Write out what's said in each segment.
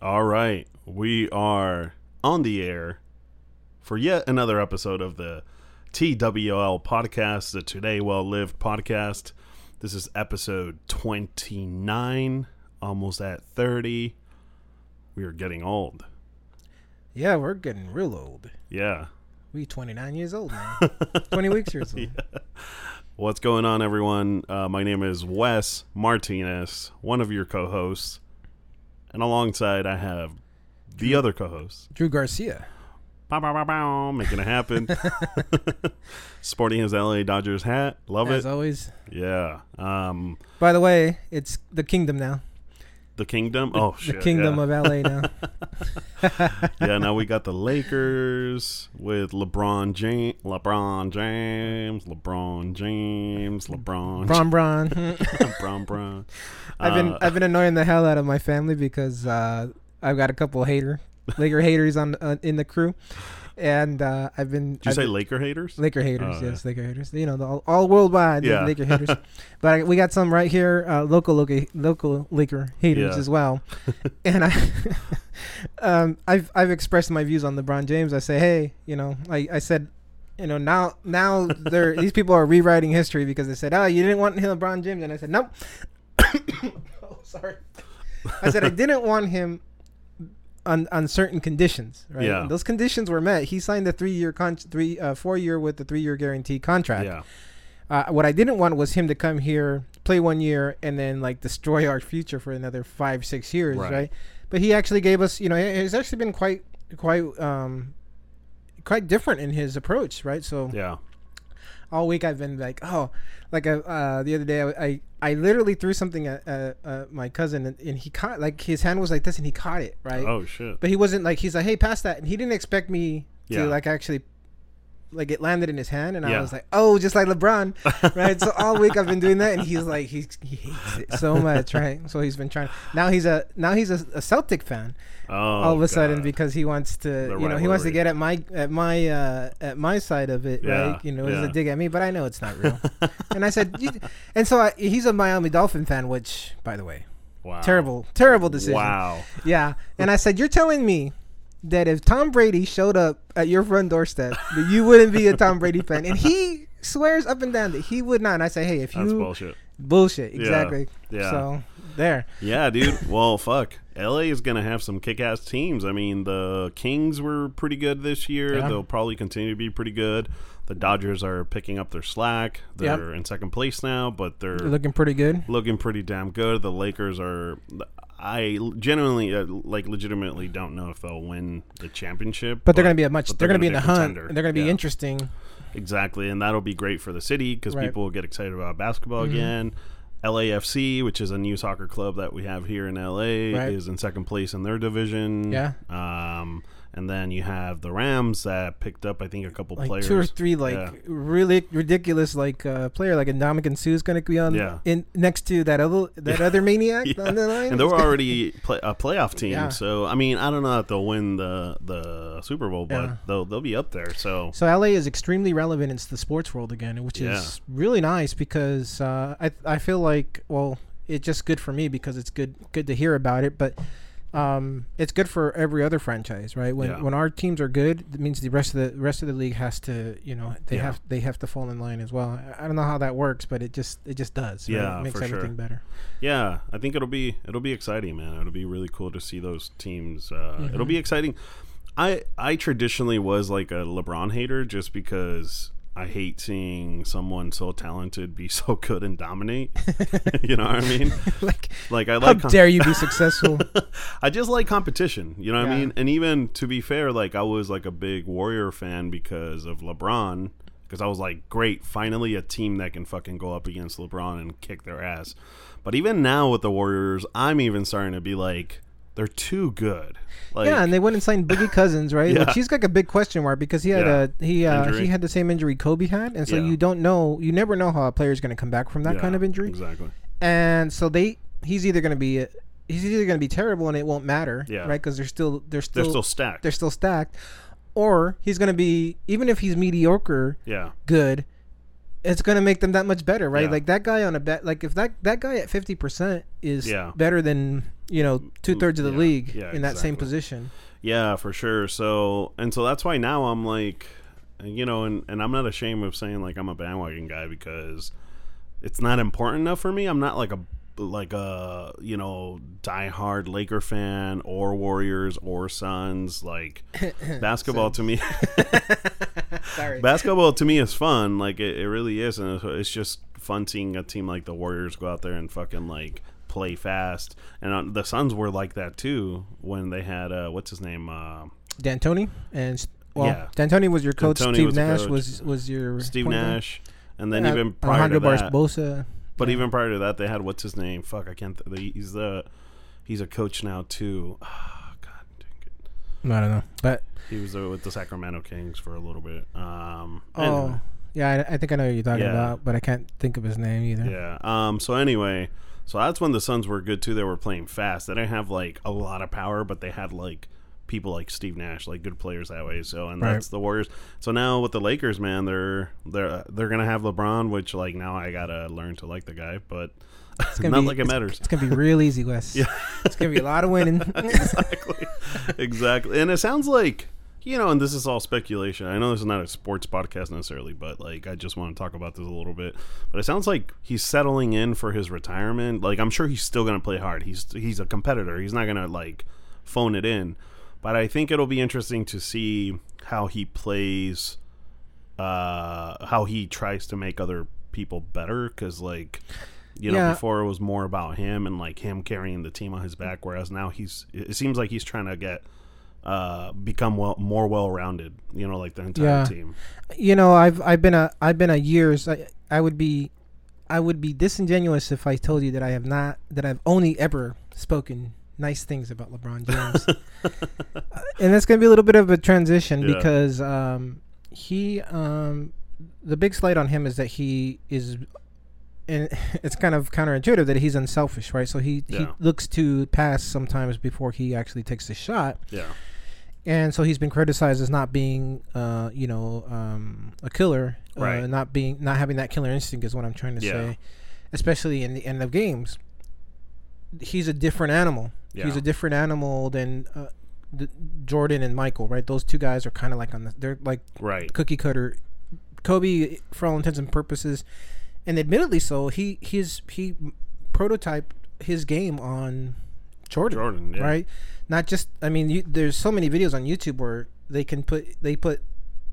All right. We are on the air for yet another episode of the TWL podcast, the Today Well Lived podcast. This is episode 29, almost at 30. We are getting old. Yeah, we're getting real old. Yeah. We 29 years old now. 20 weeks years old. What's going on, everyone? Uh, my name is Wes Martinez, one of your co hosts. And alongside, I have the other co host, Drew Garcia. Bow, bow, bow, bow, making it happen. Sporting his LA Dodgers hat. Love As it. As always. Yeah. Um, By the way, it's the kingdom now. The Kingdom. Oh, the shit. kingdom yeah. of LA now. yeah, now we got the Lakers with LeBron James, LeBron James, LeBron James, LeBron, Bron Bron. LeBron, Bron. I've been Uh, I've been annoying the hell out of my family because uh, I've got a couple hater Laker haters on uh, in the crew, and uh, I've been Did you I've say been- Laker haters? Laker haters, Oh, yes, Laker haters. You know, the all, all worldwide Yeah. Laker haters. but I, we got some right here, uh, local, local, local Laker haters Yeah. as well. and I, um, I've I've expressed my views on LeBron James. I say, hey, you know, I, I said, you know, now now they're these people are rewriting history because they said, oh, you didn't want LeBron James, and I said, nope. oh, sorry. I said I didn't want him on on certain conditions, right? Yeah. And those conditions were met. He signed a three year con three uh, four year with the three year guarantee contract. Yeah. Uh, what I didn't want was him to come here, play one year, and then like destroy our future for another five six years, Right. right? But he actually gave us, you know, it- it's actually been quite quite um quite different in his approach, right? So Yeah. all week I've been like, oh, like uh, uh, the other day I, I I literally threw something at uh, uh, my cousin and, and he caught like his hand was like this and he caught it right, Oh, shit. but he wasn't like he's like hey pass that. And he didn't expect me to like actually like it landed in his hand and I was like oh just like LeBron right? So all week I've been doing that and he's like he's, he hates it so much right? So he's been trying now he's a now he's a, a Celtic fan Oh, all of a sudden because he wants to The you know he wants to get at my at my uh at my side of it Yeah, right you know it's yeah. a dig at me but i know it's not real. And i said and so I, he's a miami dolphin fan which by the way wow. terrible terrible decision. Wow. yeah. And i said you're telling me that if tom brady showed up at your front doorstep that you wouldn't be a tom brady fan? And he swears up and down that he would not and i say hey if That's you bullshit. bullshit exactly yeah. so there Yeah, dude. Well, fuck. LA is going to have some kick ass teams. I mean, the Kings were pretty good this year. Yeah. They'll probably continue to be pretty good. The Dodgers are picking up their slack. They're in second place now, but they're They're looking pretty good looking pretty damn good. The Lakers are. I genuinely, uh, like, legitimately don't know if they'll win the championship. but they're going to be a much but they're, going to be in the hunt contender. and they're going to be Yeah. interesting Exactly, and that'll be great for the city because Right. people will get excited about basketball Mhm. again. LAFC, which is a new soccer club that we have here in LA, Right. is in second place in their division. Yeah. Um, and then you have the Rams that picked up, I think, a couple like players. two or three like Yeah. really ridiculous like uh, player like Ndamukong Suh is going to be on Yeah. in next to that other that other maniac Yeah. on the line. and they were already play, a playoff team, so I mean, I don't know if they'll win the the Super Bowl, but they'll they'll be up there. So so LA is extremely relevant into the sports world again, which is really nice because uh, I I feel like well it's just good for me because it's good good to hear about it, but. Um, it's good for every other franchise, right? When Yeah. when our teams are good, it means the rest of the rest of the league has to, you know, they Yeah. have they have to fall in line as well. I, don't know how that works, but it just it just does. right? Yeah, it makes for sure. everything better. Yeah, I think it'll be it'll be exciting, man. It'll be really cool to see those teams. Uh, It'll be exciting. I I traditionally was like a LeBron hater just because I hate seeing someone so talented be so good and dominate. you know what I mean? like Like I How like com- dare you be successful? I just like competition. You know what I mean? And even to be fair, like I was like a big Warrior fan because of LeBron. Because I was like, great, finally a team that can fucking go up against LeBron and kick their ass. But even now with the Warriors, I'm even starting to be like, they're too good. Like, yeah, and they went and signed Boogie Cousins, right? Yeah. Which he's got a big question mark because he had Yeah. a he uh, Injury. he had the same injury Kobe had, and so Yeah. you don't know, you never know how a player is going to come back from that yeah, kind of injury, Exactly. and so they he's either going to be he's either going to be terrible and it won't matter, Yeah. right? Because they're still they're still They're still stacked. they're still stacked, or he's going to be even if he's mediocre yeah. good. It's gonna make them that much better, right? Yeah. Like that guy on a bet, like if that that guy at fifty percent is Yeah. better than you know two thirds of the Yeah. league in that same position. Yeah, for sure. So and so that's why now I'm like, you know, and and I'm not ashamed of saying like I'm a bandwagon guy because it's not important enough for me. I'm not like a like a you know diehard Laker fan or Warriors or Suns. Like basketball to me, Sorry. basketball to me is fun. Like it, it really is, and it's, just fun seeing a team like the Warriors go out there and fucking like play fast. And uh, the Suns were like that too when they had uh, what's his name. Uh, D'Antoni and well, Yeah. D'Antoni was your coach. D'Antoni Steve was Nash coach. was was your Steve? Nash, and then Uh, even prior Leandro to that, Barbosa. But yeah. even prior to that, they had what's his name? Fuck, I can't. Th- he's the he's a coach now too. God dang it. I don't know, but He was uh, with the Sacramento Kings for a little bit. Um, oh anyway, yeah, I, I think I know what you're talking Yeah. about, but I can't think of his name either. yeah. Um, so anyway, so that's when the Suns were good too. They were playing fast. They didn't have like a lot of power, but they had like people like Steve Nash, like good players that way. So and Right. that's the Warriors. So now with the Lakers, man, they're they're they're gonna have LeBron, which like now I gotta learn to like the guy, but gonna not be- like it matters. It's gonna be real easy, Wes. Yeah. it's gonna be a lot of winning. exactly. exactly. And it sounds like, you know, and this is all speculation. I know this is not a sports podcast necessarily, but like I just want to talk about this a little bit. But it sounds like he's settling in for his retirement. Like I'm sure he's still going to play hard. He's he's a competitor. He's not going to like phone it in. But I think it'll be interesting to see how he plays uh how he tries to make other people better cuz like you know Yeah. before it was more about him and like him carrying the team on his back whereas now he's it seems like he's trying to get uh become well more well-rounded you know like the entire Yeah. team you know, I've I've been a I've been a years. I, I would be I would be disingenuous if I told you that I have not that I've only ever spoken nice things about LeBron James. Uh, and that's going to be a little bit of a transition Yeah. because um, he um, the big slight on him is that he is and it's kind of counterintuitive that he's unselfish, right? So he, he looks to pass sometimes before he actually takes the shot yeah and so he's been criticized as not being, uh, you know, um, a killer, uh, not being, not having that killer instinct is what I'm trying to Yeah. say, especially in the end of games. He's a different animal. He's a different animal than uh, the, Jordan and Michael, right? Those two guys are kind of like on the, they're like right cookie cutter. Kobe, for all intents and purposes, and admittedly so, he his he prototyped his game on Jordan jordan yeah right? Not just I mean, you, there's so many videos on YouTube where they can put they put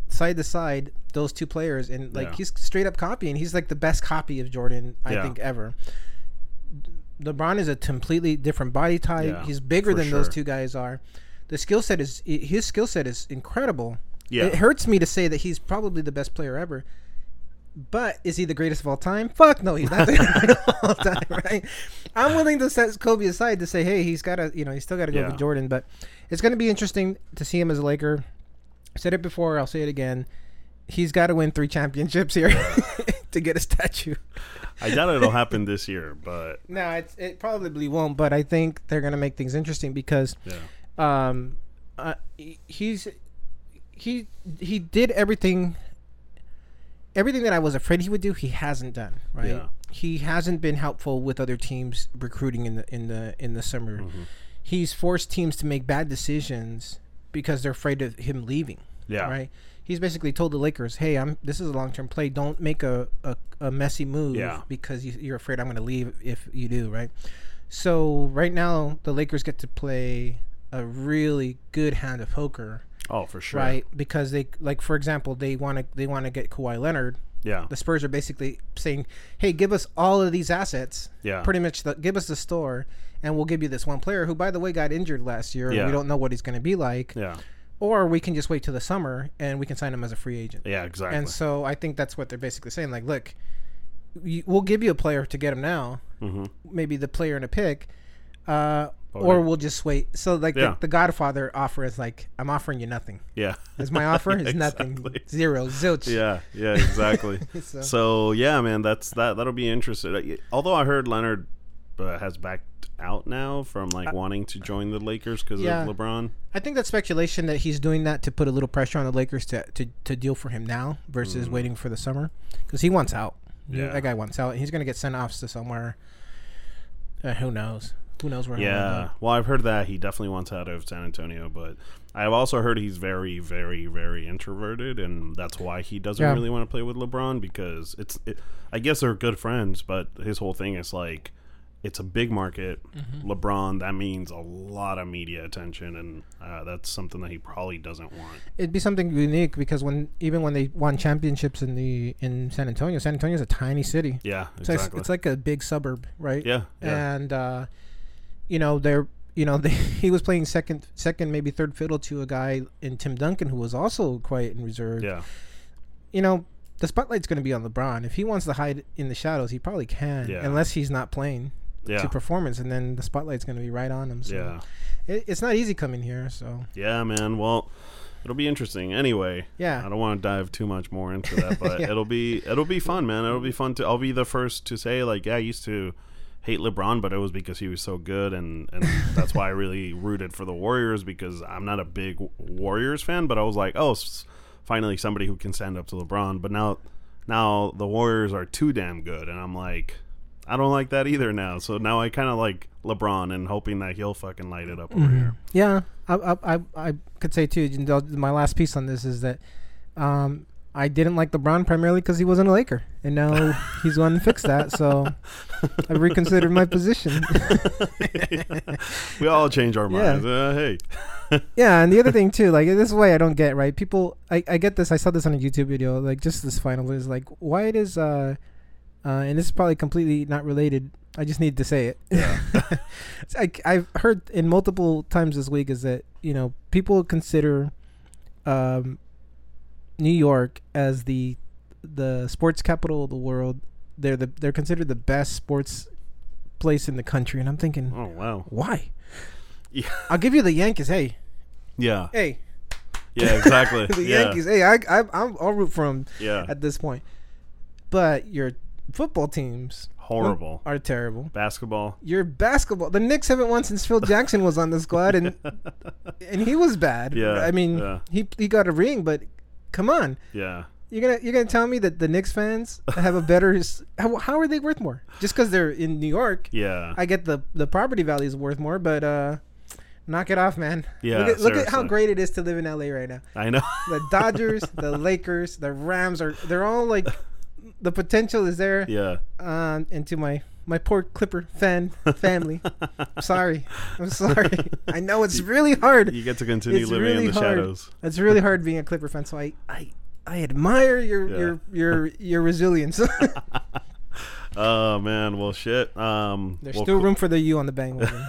side to side those two players and like Yeah. he's straight up copying. He's like the best copy of Jordan I Yeah. think ever. LeBron is a completely different body type. Yeah, he's bigger than those two guys are. The skill set is his skill set is incredible. yeah It hurts me to say that he's probably the best player ever. But is he the greatest of all time? Fuck no, he's not the greatest of all time, right? I'm willing to set Kobe aside to say, hey, he's got to, you know, he's still got to go Yeah. with Jordan. But it's going to be interesting to see him as a Laker. I said it before, I'll say it again. He's got to win three championships here to get a statue. I doubt it'll happen this year but No, it's, it probably won't. But I think they're going to make things interesting because yeah um, uh, he's he he did everything everything that I was afraid he would do. He hasn't done right. Yeah. He hasn't been helpful with other teams recruiting in the in the in the summer. Mm-hmm. He's forced teams to make bad decisions because they're afraid of him leaving. yeah Right. He's basically told the Lakers, "Hey, I'm. This is a long term play. Don't make a, a, a messy move Yeah. because you, you're afraid I'm going to leave if you do, right?" So right now, the Lakers get to play a really good hand of poker, oh for sure right? Because they like, for example, they want to they want to get Kawhi Leonard. yeah The Spurs are basically saying, "Hey, give us all of these assets, yeah pretty much. The, give us the store, and we'll give you this one player who, by the way, got injured last year. and Yeah. We don't know what he's going to be like, yeah or we can just wait till the summer and we can sign him as a free agent." yeah exactly And so I think that's what they're basically saying. Like, look, we'll give you a player to get him now, mm-hmm. maybe the player and a pick, uh, or we'll just wait. So like Yeah. the, the Godfather offer is like, I'm offering you nothing. yeah Is my offer Yeah, is nothing, zero, zilch. yeah yeah exactly So- So yeah, man, that's that. That'll be interesting. Although I heard Leonard uh, has backed out now from like wanting to join the Lakers because Yeah. of LeBron. I think that speculation that he's doing that to put a little pressure on the Lakers to to, to deal for him now versus waiting for the summer because he wants out. Mm. Yeah. that guy wants out. He's gonna get sent off to somewhere. Uh, who knows? Who knows where? he'll Yeah. Well, I've heard that he definitely wants out of San Antonio, but I've also heard he's very, very, very introverted, and that's why he doesn't Yeah. really want to play with LeBron because it's. It, I guess they're good friends, but his whole thing is like, it's a big market. Mm-hmm. LeBron, that means a lot of media attention, and uh, that's something that he probably doesn't want. It'd be something unique because when even when they won championships in the in San Antonio, San Antonio's a tiny city. Yeah, It's like, exactly. it's like a big suburb, right? yeah, yeah, and uh, you know they're you know they, he was playing second second maybe third fiddle to a guy in Tim Duncan who was also quiet and reserved. yeah, You know the spotlight's going to be on LeBron. If he wants to hide in the shadows, he probably can, Yeah. unless he's not playing yeah, to performance, and then the spotlight's going to be right on him. So yeah, it, it's not easy coming here. So yeah, man. Well, it'll be interesting. Anyway, yeah, I don't want to dive too much more into that, but Yeah. it'll be it'll be fun, man. It'll be fun to. I'll be the first to say like, yeah, I used to hate LeBron, but it was because he was so good, and and that's why I really rooted for the Warriors because I'm not a big Warriors fan, but I was like, oh, finally somebody who can stand up to LeBron. But now, now the Warriors are too damn good, and I'm like. I don't like that either now. So now I kind of like LeBron and hoping that he'll fucking light it up over Mhm. here. yeah. I, I I could say too. you know, My last piece on this is that. Um, I didn't like LeBron primarily because he wasn't a Laker, and now he's going to fix that. So I reconsidered my position. we all change our Yeah. minds. Uh, hey, yeah, and the other thing too, like this is why I don't get right. People, I, I get this. I saw this on a YouTube video. Like just this final is like, why does uh, uh, and this is probably completely not related. I just need to say it. Yeah. Like I've heard in multiple times this week is that you know people consider um, New York as the the sports capital of the world. They're the they're considered the best sports place in the country, and I'm thinking, oh wow, why? Yeah. I'll give you the Yankees. Hey, yeah, hey, yeah, exactly. the yeah. Yankees. Hey, I, I I'm, I'll root for them Yeah, at this point. But your football teams horrible. are terrible. Basketball. Your basketball, the Knicks haven't won since Phil Jackson was on the squad, and and he was bad. Yeah, I mean, yeah. he he got a ring, but come on, Yeah, you're gonna you're gonna tell me that the Knicks fans have a better? How, how are they worth more? Just because they're in New York, yeah, I get the the property value is worth more, but uh, knock it off, man. Yeah, Look at, look at how great it is to live in LA right now. I know. the Dodgers, the Lakers, the Rams are they're all like the potential is there. yeah, Um, and to my my poor Clipper fan family, I'm sorry, I'm sorry. I know it's really hard. you get to continue It's living in the hard. shadows. It's really hard being a Clipper fan. So I I, I admire your Yeah. your your your resilience. Oh man, well shit. Um, There's well, still room for the U on the bandwagon.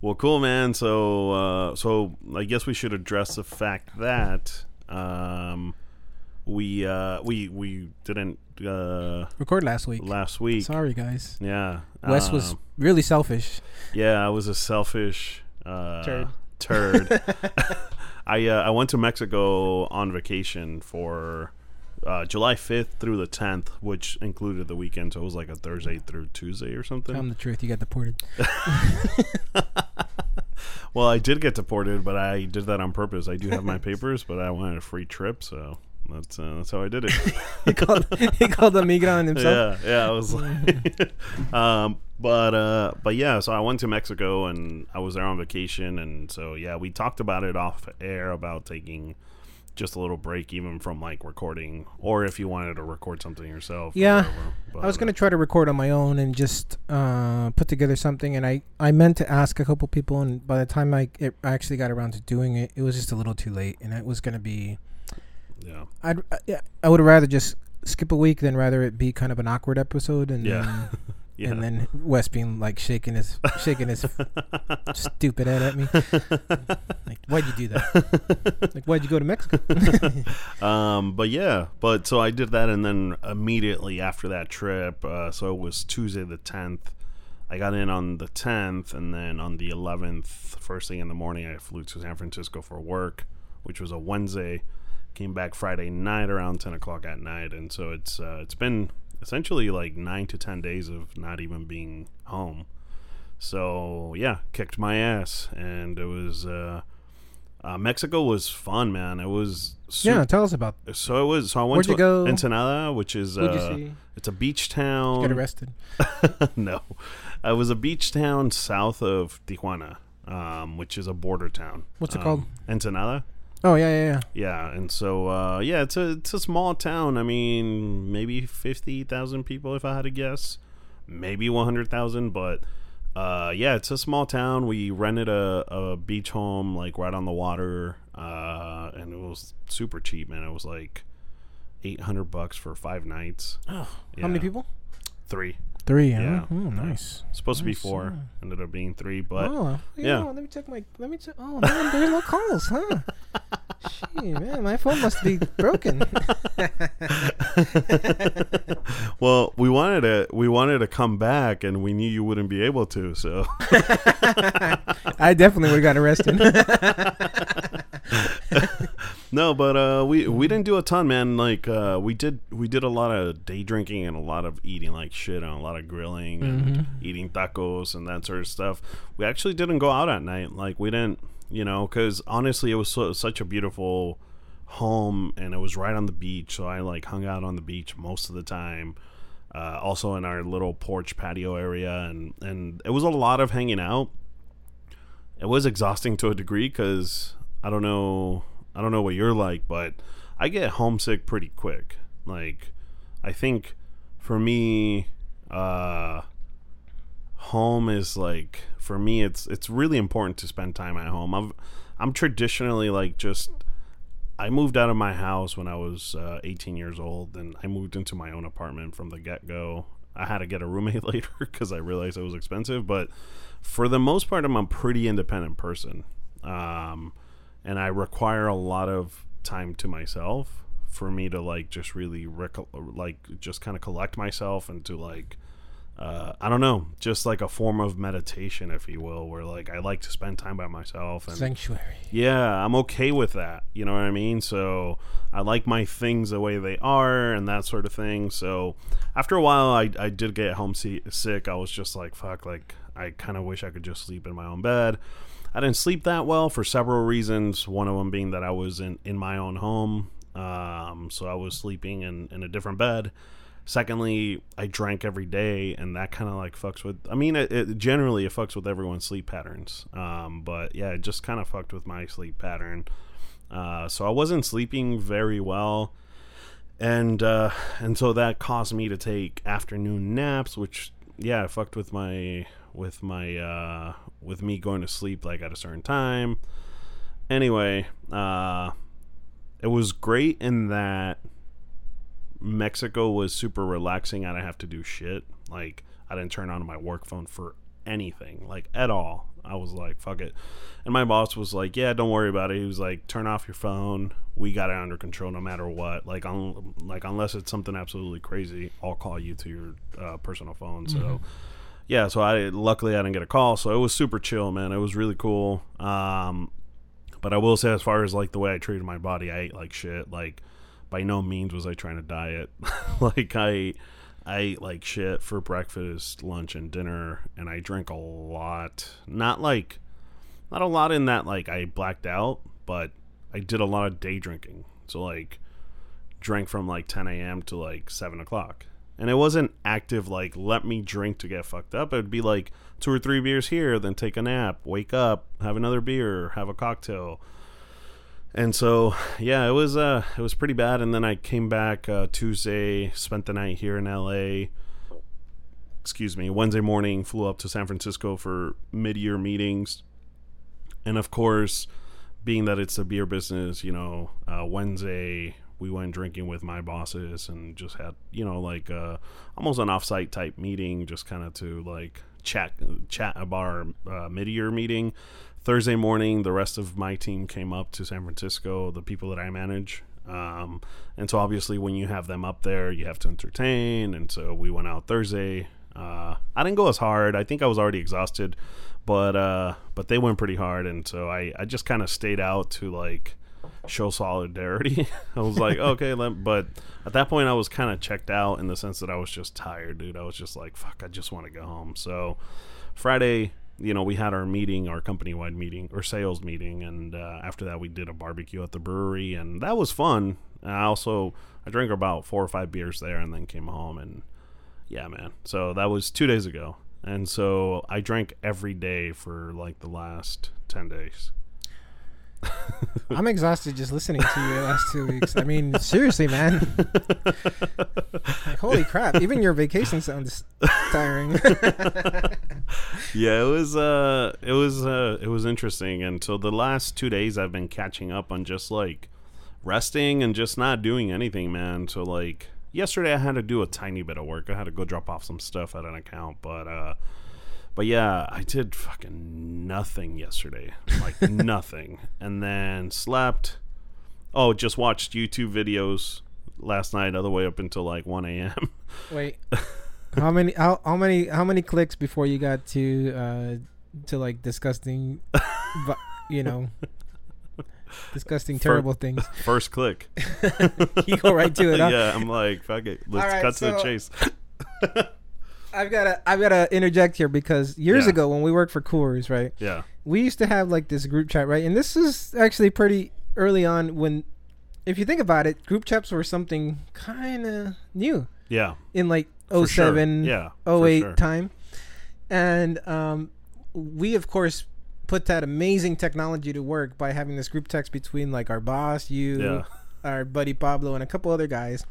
well, cool, man. So, uh, so I guess we should address the fact that um, we uh, we we didn't uh, Record last week. last week. Sorry guys. Yeah, Wes was um, really selfish. Yeah, I was a selfish uh, Turd. turd. I uh, I went to Mexico on vacation for uh, July 5th through the 10th, which included the weekend, so it was like a Thursday through Tuesday or something. Tell him the truth. You got deported. well, I did get deported, but I did that on purpose. I do have my papers, but I wanted a free trip, so that's uh, that's how I did it. he called he called the migrant himself. Yeah, yeah. I was like, um, but uh, but yeah. So I went to Mexico and I was there on vacation, and so yeah, we talked about it off air about taking just a little break, even from like recording, or if you wanted to record something yourself. Yeah. I was gonna try to record on my own and just uh, put together something, and I, I meant to ask a couple people, and by the time I it, I actually got around to doing it, it was just a little too late, and it was gonna be uh, yeah, I'd I, yeah, I would rather just skip a week than rather it be kind of an awkward episode, and Yeah. then, yeah. and then Wes being like shaking his shaking his stupid head at me, like why'd you do that? Like why'd you go to Mexico? um, but yeah, but so I did that, and then immediately after that trip, uh, so it was Tuesday the tenth. I got in on the tenth, and then on the eleventh, first thing in the morning, I flew to San Francisco for work, which was a Wednesday. Came back Friday night around ten o'clock at night, and so it's uh, it's been essentially like nine to ten days of not even being home. So yeah, kicked my ass, and it was uh, uh, Mexico was fun, man. It was Yeah, tell us about. So it was. So I went Where'd to you go? Ensenada, which is uh, it's a beach town. Get arrested. no, it was a beach town south of Tijuana, um, which is a border town. What's it Um, called? Ensenada. Oh yeah, yeah, yeah. Yeah, and so uh, yeah, it's a it's a small town. I mean, maybe fifty thousand people if I had to guess, maybe one hundred thousand. But uh, yeah, it's a small town. We rented a, a beach home like right on the water, uh, and it was super cheap, man. It was like eight hundred bucks for five nights. Oh, Yeah. how many people? Three. Three. Yeah. Oh, nice. Supposed to be four. Ended up being three, but oh, yeah. yeah. Let me check my. Let me check. Oh man, there's no calls, huh? Shit, man, my phone must be broken. well, we wanted to we wanted to come back, and we knew you wouldn't be able to. So I definitely would have got arrested. no, but uh, we we didn't do a ton, man. Like uh, we did we did a lot of day drinking and a lot of eating like shit and a lot of grilling and eating tacos and that sort of stuff. We actually didn't go out at night. Like we didn't, you know, because honestly, it was so, such a beautiful home and it was right on the beach. So I like hung out on the beach most of the time. Uh, also in our little porch patio area, and and it was a lot of hanging out. It was exhausting to a degree because I don't know I don't know what you're like, but I get homesick pretty quick. Like I think for me, uh, home is like for me it's it's really important to spend time at home. I'm I'm traditionally like just I moved out of my house when I was uh, 18 years old, and I moved into my own apartment from the get go. I had to get a roommate later because I realized it was expensive, but for the most part, I'm a pretty independent person, um, and I require a lot of time to myself for me to like just really reco- like just kind of collect myself and to like uh, I don't know, just like a form of meditation, if you will, where like I like to spend time by myself and Sanctuary. yeah, I'm okay with that. You know what I mean? So I like my things the way they are and that sort of thing. So after a while, I, I did get homesick. I was just like, fuck, like, I kind of wish I could just sleep in my own bed. I didn't sleep that well for several reasons. One of them being that I was in, in my own home. Um, so I was sleeping in, in a different bed. Secondly, I drank every day, and that kind of like fucks with. I mean, it, it generally it fucks with everyone's sleep patterns. Um, but yeah, it just kind of fucked with my sleep pattern. Uh, so I wasn't sleeping very well, and uh, and so that caused me to take afternoon naps, which yeah, fucked with my with my uh, with me going to sleep like at a certain time. Anyway, uh, it was great in that Mexico was super relaxing. I didn't have to do shit. Like I didn't turn on my work phone for anything, like at all. I was like, fuck it. And my boss was like, yeah, don't worry about it. He was like, turn off your phone. We got it under control no matter what. Like, un- like unless it's something absolutely crazy, I'll call you to your uh, personal phone. So, yeah. So I luckily I didn't get a call. So it was super chill, man. It was really cool. Um, but I will say, as far as like the way I treated my body, I ate like shit. Like, by no means was I trying to diet. like I I ate like shit for breakfast, lunch, and dinner, and I drank a lot. Not like not a lot in that like I blacked out, but I did a lot of day drinking. So like drank from like 10 a.m. to like 7 o'clock. And it wasn't active like let me drink to get fucked up. It would be like two or three beers here, then take a nap, wake up, have another beer, have a cocktail. And so, yeah, it was uh, it was pretty bad. And then I came back uh, Tuesday, spent the night here in L.A. Excuse me, Wednesday morning, flew up to San Francisco for mid-year meetings, and of course, being that it's a beer business, you know, uh, Wednesday we went drinking with my bosses and just had you know like uh, almost an offsite type meeting, just kind of to like chat chat about our uh, mid-year meeting. Thursday morning, the rest of my team came up to San Francisco, the people that I manage. Um, and so obviously when you have them up there, you have to entertain. And so we went out Thursday. Uh, I didn't go as hard. I think I was already exhausted, but, uh, but they went pretty hard. And so I, I just kind of stayed out to like, show solidarity. I was like, okay, let, but at that point, I was kind of checked out in the sense that I was just tired, dude. I was just like, fuck, I just want to go home. So Friday, you know, we had our meeting, our company wide meeting or sales meeting, and uh, after that, we did a barbecue at the brewery, and that was fun. And I also I drank about four or five beers there, and then came home, and yeah, man. So that was two days ago, and so I drank every day for like the last ten days. I'm exhausted just listening to you the last two weeks. I mean, seriously, man. Like, holy crap! Even your vacation sounds tiring. yeah, it was uh it was uh it was interesting and so the last 2 days I've been catching up on just like resting and just not doing anything, man. So like yesterday I had to do a tiny bit of work. I had to go drop off some stuff at an account, but uh but yeah, I did fucking nothing yesterday. Like nothing. And then slept. Oh, just watched YouTube videos last night all the way up until like 1 a.m. Wait, how many? How, how many? How many clicks before you got to uh to like disgusting, vi- you know, disgusting, terrible things? First click. you go right to it. Huh? yeah, I'm like, fuck it. Let's right, cut to the chase. I've gotta I've gotta interject here because years Yeah. ago when we worked for Coors, right? Yeah. We used to have like this group chat, right? And this is actually pretty early on when if you think about it, group chats were something kind of new Yeah. in like for sure. 07, Yeah. for 08 sure. time. And um, we, of course, put that amazing technology to work by having this group text between like our boss, you, Yeah. our buddy Pablo, and a couple other guys.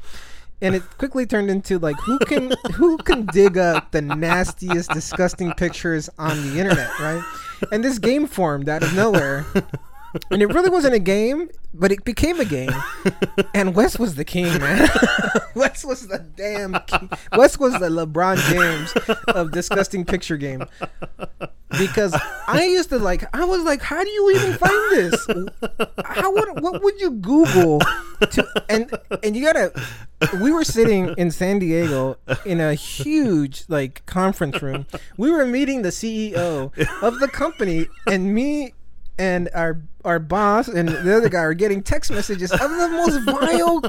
And it quickly turned into like who can who can dig up the nastiest, disgusting pictures on the internet, right? And this game formed out of nowhere. And it really wasn't a game, but it became a game. And Wes was the king, man. Wes was the damn king. Wes was the LeBron James of disgusting picture game. Because I used to like, I was like, how do you even find this? How would what would you Google? To, and and you gotta. We were sitting in San Diego in a huge like conference room. We were meeting the CEO of the company, and me and our our boss and the other guy are getting text messages of the most vile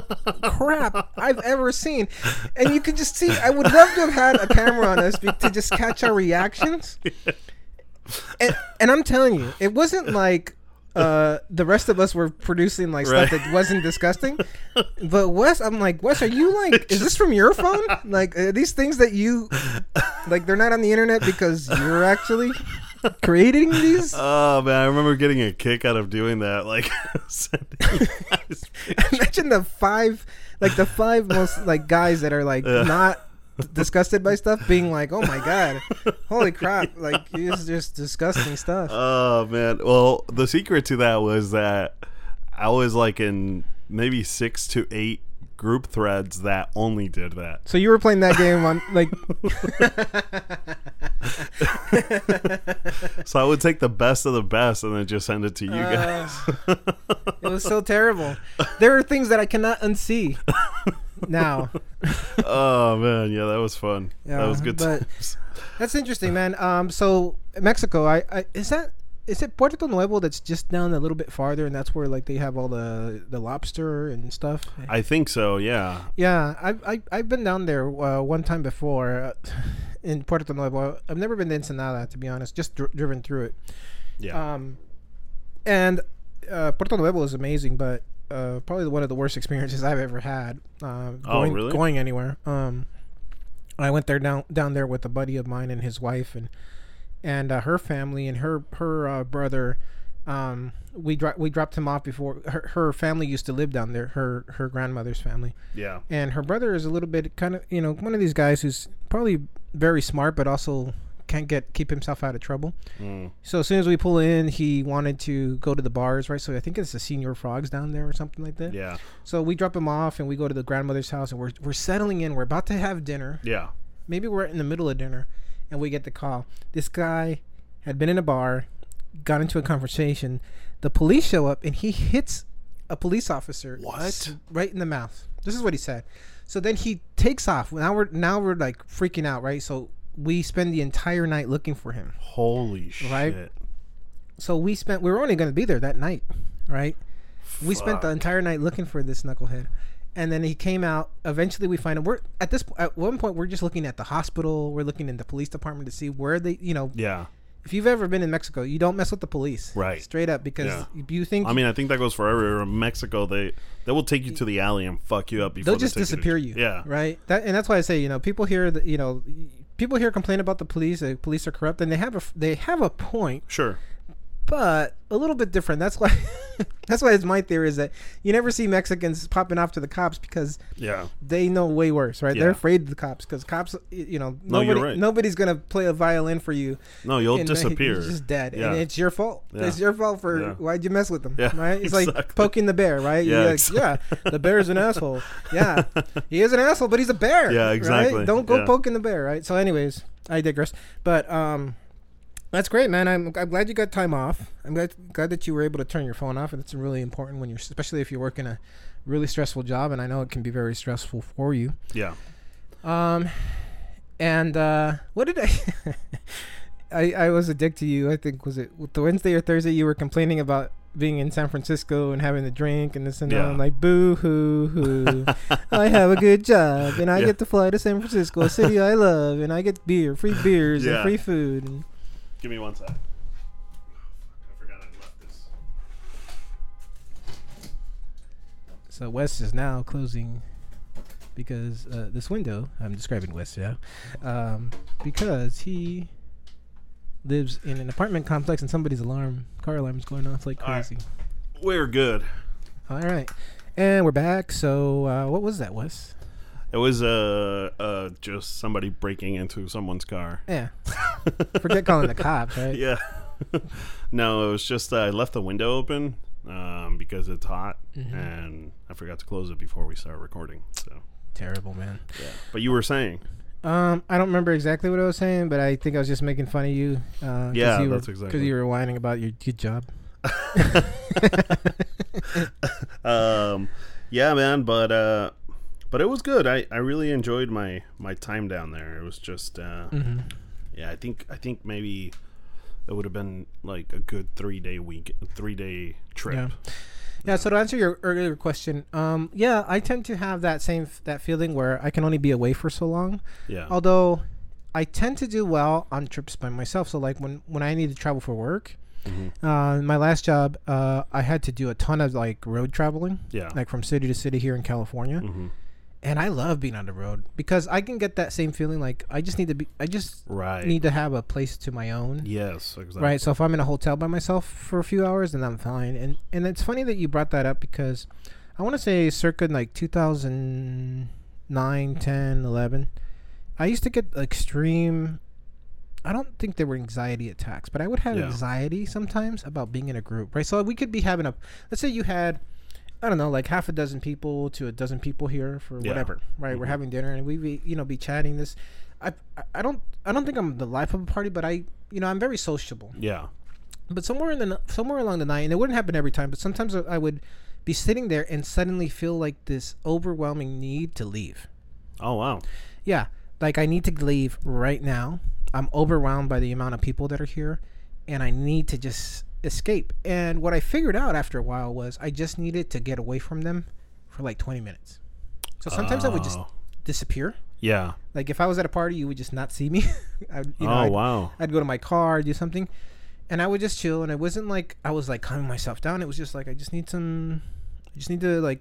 crap I've ever seen. And you could just see I would love to have had a camera on us to just catch our reactions. And, and I'm telling you, it wasn't like uh, the rest of us were producing like stuff that wasn't disgusting. But Wes, I'm like, Wes, are you like, is this from your phone? Like, are these things that you, like, they're not on the internet because you're actually creating these? Oh man, I remember getting a kick out of doing that. Like, Imagine the five, like the five most like guys that are like Yeah. not disgusted by stuff being like, oh my god, holy crap, like it's just disgusting stuff. Oh man. Well, the secret to that was that I was like in maybe six to eight group threads that only did that. So you were playing that game on like, So I would take the best of the best and then just send it to you Uh, guys. it was so terrible. There are things that I cannot unsee now. oh man, yeah, that was fun. that was good. but- times. That's interesting, man. Um, so Mexico, I, I is that is it Puerto Nuevo that's just down a little bit farther, and that's where like they have all the the lobster and stuff. I think so. Yeah. Yeah, I've I, I've been down there uh, one time before uh, in Puerto Nuevo. I've never been to Ensenada to be honest, just dr- driven through it. Yeah. Um, and uh, Puerto Nuevo is amazing, but uh, probably one of the worst experiences I've ever had. Uh, Oh, going, really? Going anywhere. Um, I went there down down there with a buddy of mine and his wife and and uh, her family and her her uh, brother. Um, we dro- we dropped him off before her, her family used to live down there. Her her grandmother's family yeah. and her brother is a little bit kind of you know one of these guys who's probably very smart but also can't get keep himself out of trouble. Mm. So as soon as we pull in, he wanted to go to the bars, right? So I think it's the Señor Frogs down there or something like that. Yeah. So we drop him off and we go to the grandmother's house and we're we're settling in. We're about to have dinner. Yeah. Maybe we're in the middle of dinner, and we get the call. This guy had been in a bar, got into a conversation. The police show up and he hits a police officer. What? Right in the mouth. This is what he said. So then he takes off. Now we're now we're like freaking out, right? So we spend the entire night looking for him. Holy shit. Right? So we spent. We were only going to be there that night, right? We spent the entire night looking for this knucklehead, and then he came out. Eventually, we find him. We're at this at one point we're just looking at the hospital. We're looking in the police department to see where they. You know, Yeah. if you've ever been in Mexico, you don't mess with the police, Right. Straight up, because Yeah. you think I mean, I think that goes for everywhere. In Mexico, they they will take you to the alley and fuck you up before they'll they just to- disappear you. Yeah. Right. That and that's why I say you know people here that you know people here complain about the police. The police are corrupt, and they have a they have a point, Sure. But a little bit different. That's why that's why it's my theory is that you never see Mexicans popping off to the cops because Yeah. they know way worse, right? Yeah. They're afraid of the cops because cops, you know, nobody, you're right. nobody's gonna play a violin for you. No, you'll and disappear. You're just dead, Yeah. and it's your fault. Yeah. It's your fault for why'd you mess with them, Yeah, right? It's like poking the bear, right? Yeah, like, exactly. yeah, the bear's an asshole. Yeah, he is an asshole, but he's a bear. Yeah, right? exactly. Don't go poking the bear, right? So, anyways, I digress. But um, that's great, man. I'm, I'm glad you got time off. I'm glad glad that you were able to turn your phone off, and it's really important when you're, especially if you're working a really stressful job, and I know it can be very stressful for you. yeah. Um, and uh, what did I? I I was a dick to you. I think was it the Wednesday or Thursday you were complaining about being in San Francisco and having a drink and this and that. I'm like, boo hoo hoo. I have a good job and I Yeah. get to fly to San Francisco, a city I love, and I get beer, free beers, and free food. And Give me one sec. I forgot I left this. so Wes is now closing because uh, this window. I'm describing Wes, yeah, um, because he lives in an apartment complex and somebody's alarm, car alarm, is going off like All right. crazy. We're good. All right, and we're back. So uh, what was that, Wes? It was uh uh just somebody breaking into someone's car. Yeah, forget calling the cops, right? Yeah. no, it was just uh, I left the window open um, because it's hot, Mm-hmm. and I forgot to close it before we started recording. So, Terrible, man. yeah. But you were saying, Um, I don't remember exactly what I was saying, but I think I was just making fun of you. Uh, Yeah, you were, that's exactly- because you were whining about your good job. um, yeah, man. But uh, but it was good. I, I really enjoyed my my time down there. It was just uh, Mm-hmm. Yeah. I think I think maybe it would have been like a good three day week, three day trip. Yeah. Yeah. So to answer your earlier question, um, yeah, I tend to have that same f- that feeling where I can only be away for so long. Yeah. Although I tend to do well on trips by myself. So like when when I need to travel for work, Mhm. uh, my last job, uh, I had to do a ton of like road traveling, Yeah. like from city to city here in California. hmm And I love being on the road because I can get that same feeling. Like I just need to be, I just Right. need to have a place to my own. yes. Exactly. Right. So if I'm in a hotel by myself for a few hours, then I'm fine. And and it's funny that you brought that up because I want to say circa like 2009, 10, 11. I used to get extreme. I don't think there were anxiety attacks, but I would have Yeah. anxiety sometimes about being in a group, right? So we could be having a, let's say you had, I don't know, like half a dozen people to a dozen people here for Yeah. whatever, right? We're Mhm. having dinner and we, be, you know, be chatting. This, I, I- don't, I don't think I'm the life of a party, but I, you know, I'm very sociable Yeah. but somewhere in the somewhere along the night, and it wouldn't happen every time, but sometimes I would be sitting there and suddenly feel like this overwhelming need to leave. Oh wow. Yeah, like I need to leave right now. I'm overwhelmed by the amount of people that are here, and I need to just escape. And what I figured out after a while was I just needed to get away from them for like 20 minutes. So sometimes I would just Oh. disappear. Yeah. Like if I was at a party, you would just not see me. I, would- you know, oh I'd- wow. I'd go to my car, do something, and I would just chill. And it wasn't like I was like calming myself down. It was just like I just need some, I just need to like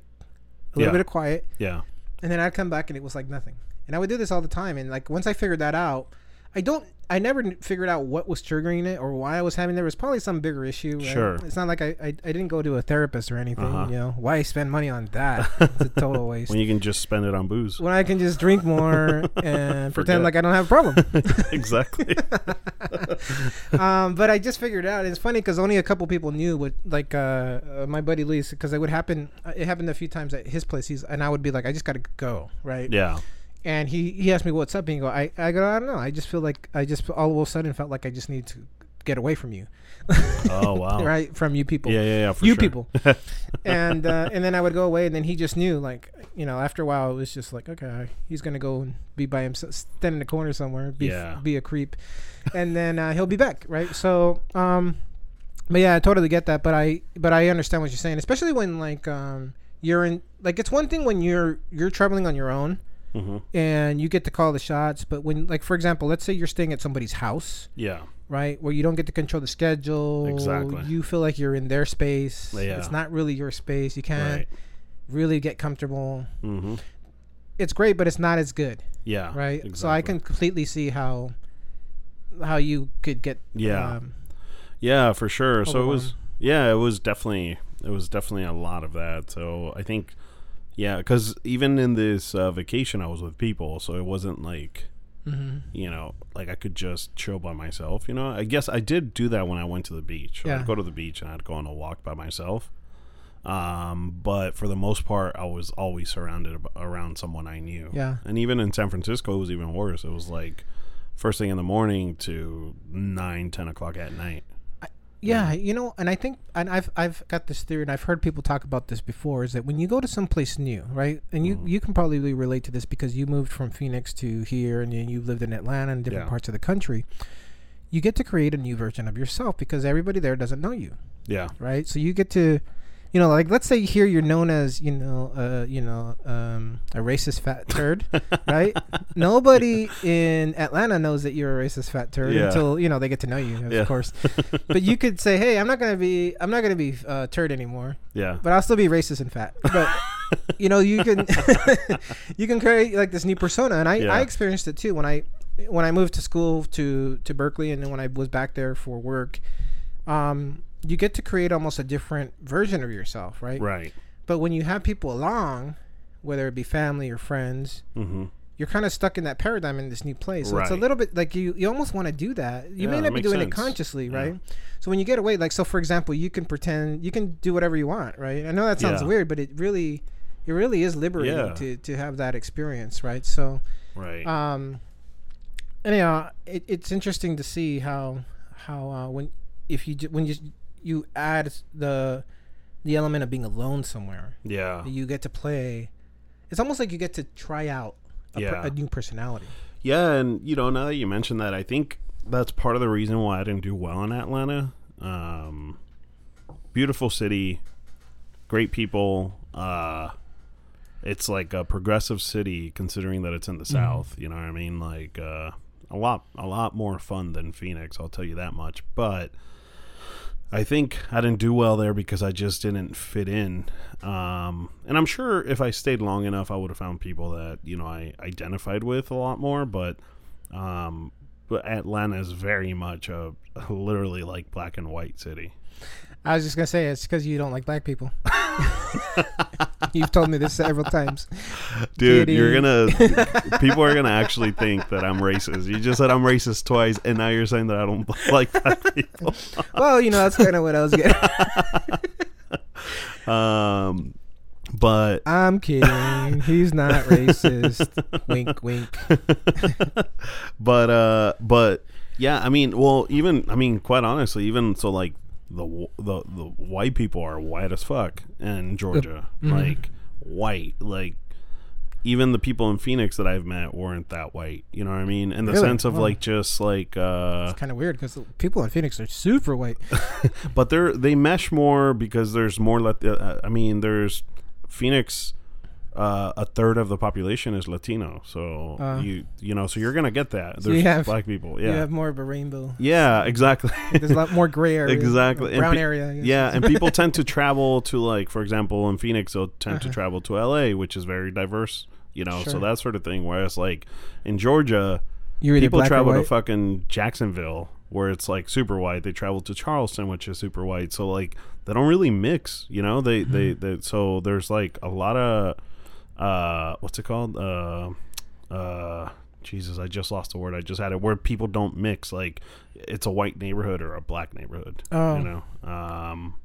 a little Yeah. bit of quiet. Yeah. And then I'd come back and it was like nothing. And I would do this all the time. And like once I figured that out, I don't, I never figured out what was triggering it or why I was having. It. There was probably some bigger issue. right? Sure. It's not like I, I, I didn't go to a therapist or anything. Uh-huh. You know, why spend money on that? it's a total waste. When you can just spend it on booze. when I can just drink more and pretend like I don't have a problem. exactly. um, but I just figured out. It's funny because only a couple people knew what, like, uh, uh, my buddy Luis, because it would happen. uh, It happened a few times at his place. He's and I would be like, I just gotta go, right? yeah. And he he asked me what's up, and he go, I I go, I don't know. I just feel like I just all of a sudden felt like I just need to get away from you, Oh wow. right? From you people, Yeah, yeah, yeah. For you sure. people. and uh, and then I would go away, and then he just knew, like, you know, after a while, it was just like, okay, he's gonna go and be by himself, stand in the corner somewhere, be Yeah. be a creep, and then uh, he'll be back, right? So, um, But yeah, I totally get that. But I but I understand what you're saying, especially when like um you're in like it's one thing when you're you're traveling on your own hmm and you get to call the shots, but when like for example, let's say you're staying at somebody's house, Yeah. right, where you don't get to control the schedule, Exactly. You feel like you're in their space. Yeah. It's not really your space. You can't Right. really get comfortable. hmm It's great, but it's not as good, Yeah. right? Exactly. So I can completely see how how you could get Yeah. um, Yeah, for sure. So it was yeah, it was definitely it was definitely a lot of that. So I think yeah, cuz even in this uh, vacation I was with people, so it wasn't like mhm. you know, like I could just chill by myself, you know. I guess I did do that when I went to the beach. Yeah. I'd go to the beach and I'd go on a walk by myself. Um, but for the most part, I was always surrounded ab- around someone I knew. Yeah. And even in San Francisco, it was even worse. It was like first thing in the morning to nine, ten o'clock at night. Yeah, you know, and I think, and I've I've got this theory, and I've heard people talk about this before, is that when you go to some place new, right, and you Mhm. you can probably relate to this because you moved from Phoenix to here, and then you lived in Atlanta and different Yeah. parts of the country, you get to create a new version of yourself because everybody there doesn't know you, Yeah. right? So you get to, you know, like let's say here you're known as, you know, uh, you know, um, a racist fat turd, right? Nobody in Atlanta knows that you're a racist fat turd Yeah. until you know they get to know you, of Yeah. course. but you could say, "Hey, I'm not gonna be, I'm not gonna be uh, turd anymore, Yeah. but I'll still be racist and fat." But you know, you can, you can create like this new persona, and I, Yeah. I experienced it too when I, when I moved to school to to Berkeley, and then when I was back there for work. Um, you get to create almost a different version of yourself, right? Right. But when you have people along, whether it be family or friends, Mm-hmm. you're kind of stuck in that paradigm in this new place. So it's a little bit like you you almost want to do that. You Yeah, may not be doing it sense. consciously, Yeah. right? So when you get away, like so for example, you can pretend you can do whatever you want, right? I know that sounds Yeah. weird, but it really it really is liberating Yeah. to to have that experience, right? So Right. um anyhow, it, it's interesting to see how how uh, when if you when you you add the the element of being alone somewhere yeah. you get to play it's almost like you get to try out a, per- a new personality Yeah, and you know, now that you mentioned that, I think that's part of the reason why I didn't do well in Atlanta. Um, beautiful city, great people. Uh, it's like a progressive city, considering that it's in the south. You know what I mean? Like uh, a lot, a lot more fun than Phoenix. I'll tell you that much. But I think I didn't do well there because I just didn't fit in. Um, and I'm sure if I stayed long enough, I would have found people that you know I identified with a lot more. But um, but Atlanta is very much a, a literally like black and white city. i was just gonna say it's because you don't like black people you've told me this several times. Dude, you're gonna people are gonna actually think that I'm racist. You just said I'm racist twice, and now you're saying that I don't like black people. well you know that's kind of what i was getting Um, but i'm kidding. He's not racist. Wink wink. But uh but yeah i mean well even i mean quite honestly even so like the the the white people are white as fuck in georgia Mhm. like white like even the people in phoenix that i've met weren't that white you know what i mean in the Really? sense of Wow. like just like uh it's kind of weird because people in phoenix are super white but they're they mesh more because there's more let uh, i mean there's phoenix uh, a third of the population is Latino, so Uh. you you know, so you're gonna get that. So There's you have- black people, Yeah, you have more of a rainbow yeah, exactly. there's a lot more gray area Exactly. Brown pe- area Yeah, and people tend to travel to like, for example, in Phoenix, they'll tend to Uh-huh. travel to LA, which is very diverse, you know, so that sort of thing. Whereas like in Georgia, people travel to fucking Jacksonville, where it's like super white. They travel to Charleston, which is super white. So like they don't really mix, you know. They they, Mm-hmm. they so there's like a lot of uh what's it called uh uh Jesus, I just lost the word. I just had it where people don't mix. Like it's a white neighborhood or a black neighborhood. Oh. You know. Um,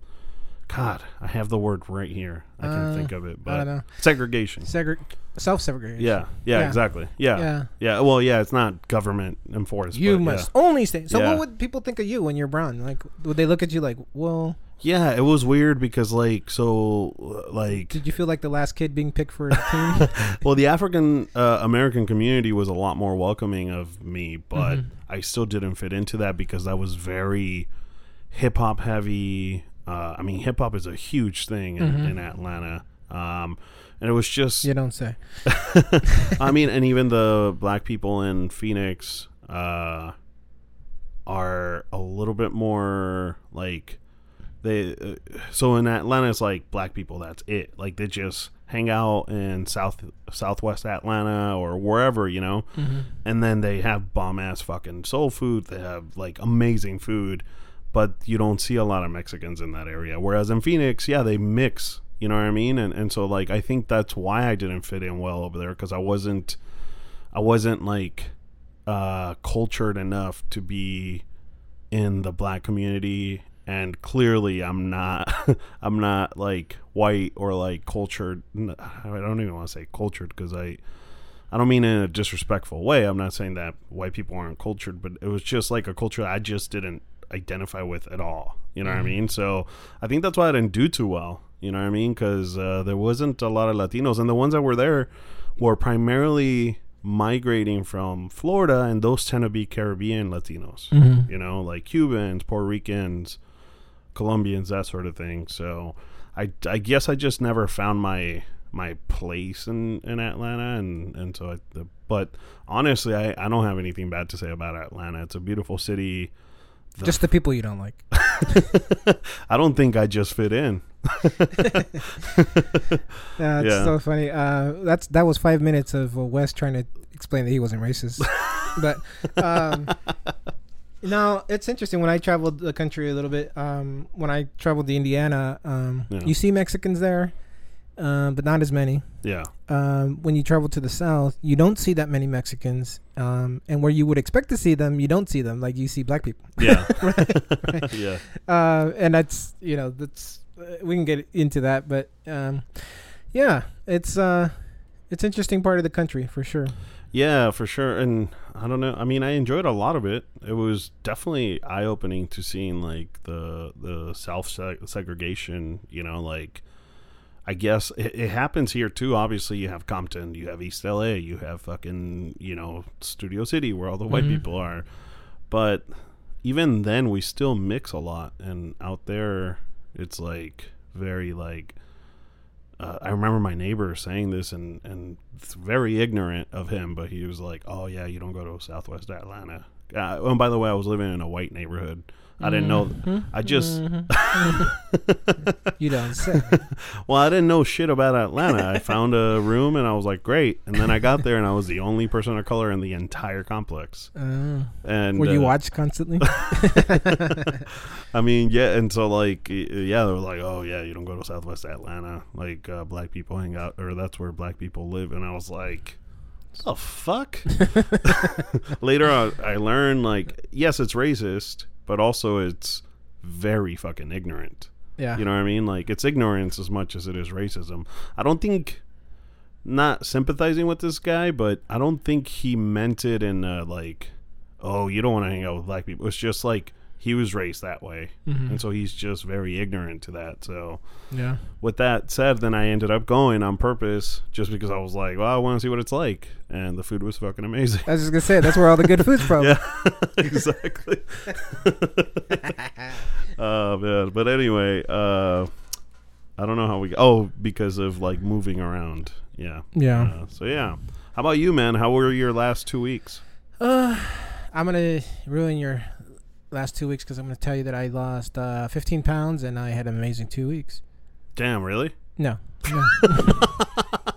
God, I have the word right here. I can Uh, think of it, I but don't know. segregation. Segre- self-segregation. Yeah, yeah, Yeah. exactly. Yeah. Yeah. yeah, Well, yeah, it's not government enforced. You but must only stay. So Yeah. what would people think of you when you're brown? Like, would they look at you like, well, Yeah. yeah, it was weird because like so like did you feel like the last kid being picked for a team? well the African uh, American community was a lot more welcoming of me, but Mhm. I still didn't fit into that because I was very hip hop heavy. Uh, I mean, hip hop is a huge thing in, Mhm. in Atlanta. Um, and it was just, You don't say. I mean, and even the black people in Phoenix uh, are a little bit more like they. Uh, so in Atlanta, it's like black people. That's it. Like they just hang out in South Southwest Atlanta or wherever, you know Mm-hmm. and then they have bomb ass fucking soul food. They have like amazing food, but you don't see a lot of Mexicans in that area. Whereas in Phoenix, yeah, they mix. You know what I mean? And and so like I think that's why I didn't fit in well over there because I wasn't, I wasn't like, uh, cultured enough to be in the black community. And clearly, I'm not. I'm not like white or like cultured. I don't even want to say cultured because I, I don't mean in a disrespectful way. I'm not saying that white people aren't cultured, but it was just like a culture I just didn't identify with at all. You know what I mean? So I think that's why I didn't do too well. You know what I mean? Because uh, there wasn't a lot of Latinos, and the ones that were there were primarily migrating from Florida, and those tend to be Caribbean Latinos. Mm-hmm. You know, like Cubans, Puerto Ricans, Colombians, that sort of thing. So I, I guess I just never found my my place in, in Atlanta and, and so I the, but honestly I, I don't have anything bad to say about Atlanta. It's a beautiful city. The- Just the people you don't like. I don't think I just fit in. Yeah, it's Yeah. so funny. Uh, that's that was five minutes of uh, Wes trying to explain that he wasn't racist. but um, no, it's interesting. When I traveled the country a little bit, um, when I traveled to Indiana, um, Yeah. you see Mexicans there, um, but not as many. Yeah. Um, when you travel to the south, you don't see that many Mexicans, um, and where you would expect to see them, you don't see them. Like you see black people. Yeah. right. yeah. uh, and that's you know that's uh, we can get into that, but um, yeah, it's uh, it's interesting part of the country for sure. Yeah, for sure. And I don't know. I mean, I enjoyed a lot of it. It was definitely eye opening to seeing like the the self segregation. You know, like I guess it, it happens here too. Obviously, you have Compton, you have East LA, you have fucking you know Studio City where all the white Mhm. people are. But even then, we still mix a lot. And out there, it's like very like uh, I remember my neighbor saying this, and and very ignorant of him, but he was like, "Oh yeah, you don't go to Southwest Atlanta." Uh, and by the way, I was living in a white neighborhood. I didn't know. Mhm. I just Mhm. you don't say. well, I didn't know shit about Atlanta. I found a room and I was like, "Great!" And then I got there and I was the only person of color in the entire complex. Uh, And were you uh, watched constantly? I mean, yeah, and so like, yeah, they were like, "Oh yeah, you don't go to Southwest Atlanta. Like, uh, black people hang out, or that's where black people live." And I was like, "The fuck." Later on, I learned like, yes, it's racist, but also it's very fucking ignorant. yeah. You know what I mean? Like, it's ignorance as much as it is racism. I don't think. Not sympathizing with this guy, but I don't think he meant it in uh, like, oh, you don't want to hang out with black people. It's just like he was raised that way Mhm. and so he's just very ignorant to that. So yeah. with that said, then I ended up going on purpose just because I was like, well, I want to see what it's like, and the food was fucking amazing. I was just gonna say that's where all the good food's from. yeah, exactly. Oh man, but anyway, uh, I don't know how we. Oh, because of like moving around. Yeah. Yeah. Uh, so yeah. How about you, man? How were your last two weeks? Uh, I'm gonna ruin your last two weeks because I'm gonna tell you that I lost uh, 15 pounds and I had an amazing two weeks. Damn, really? No. no.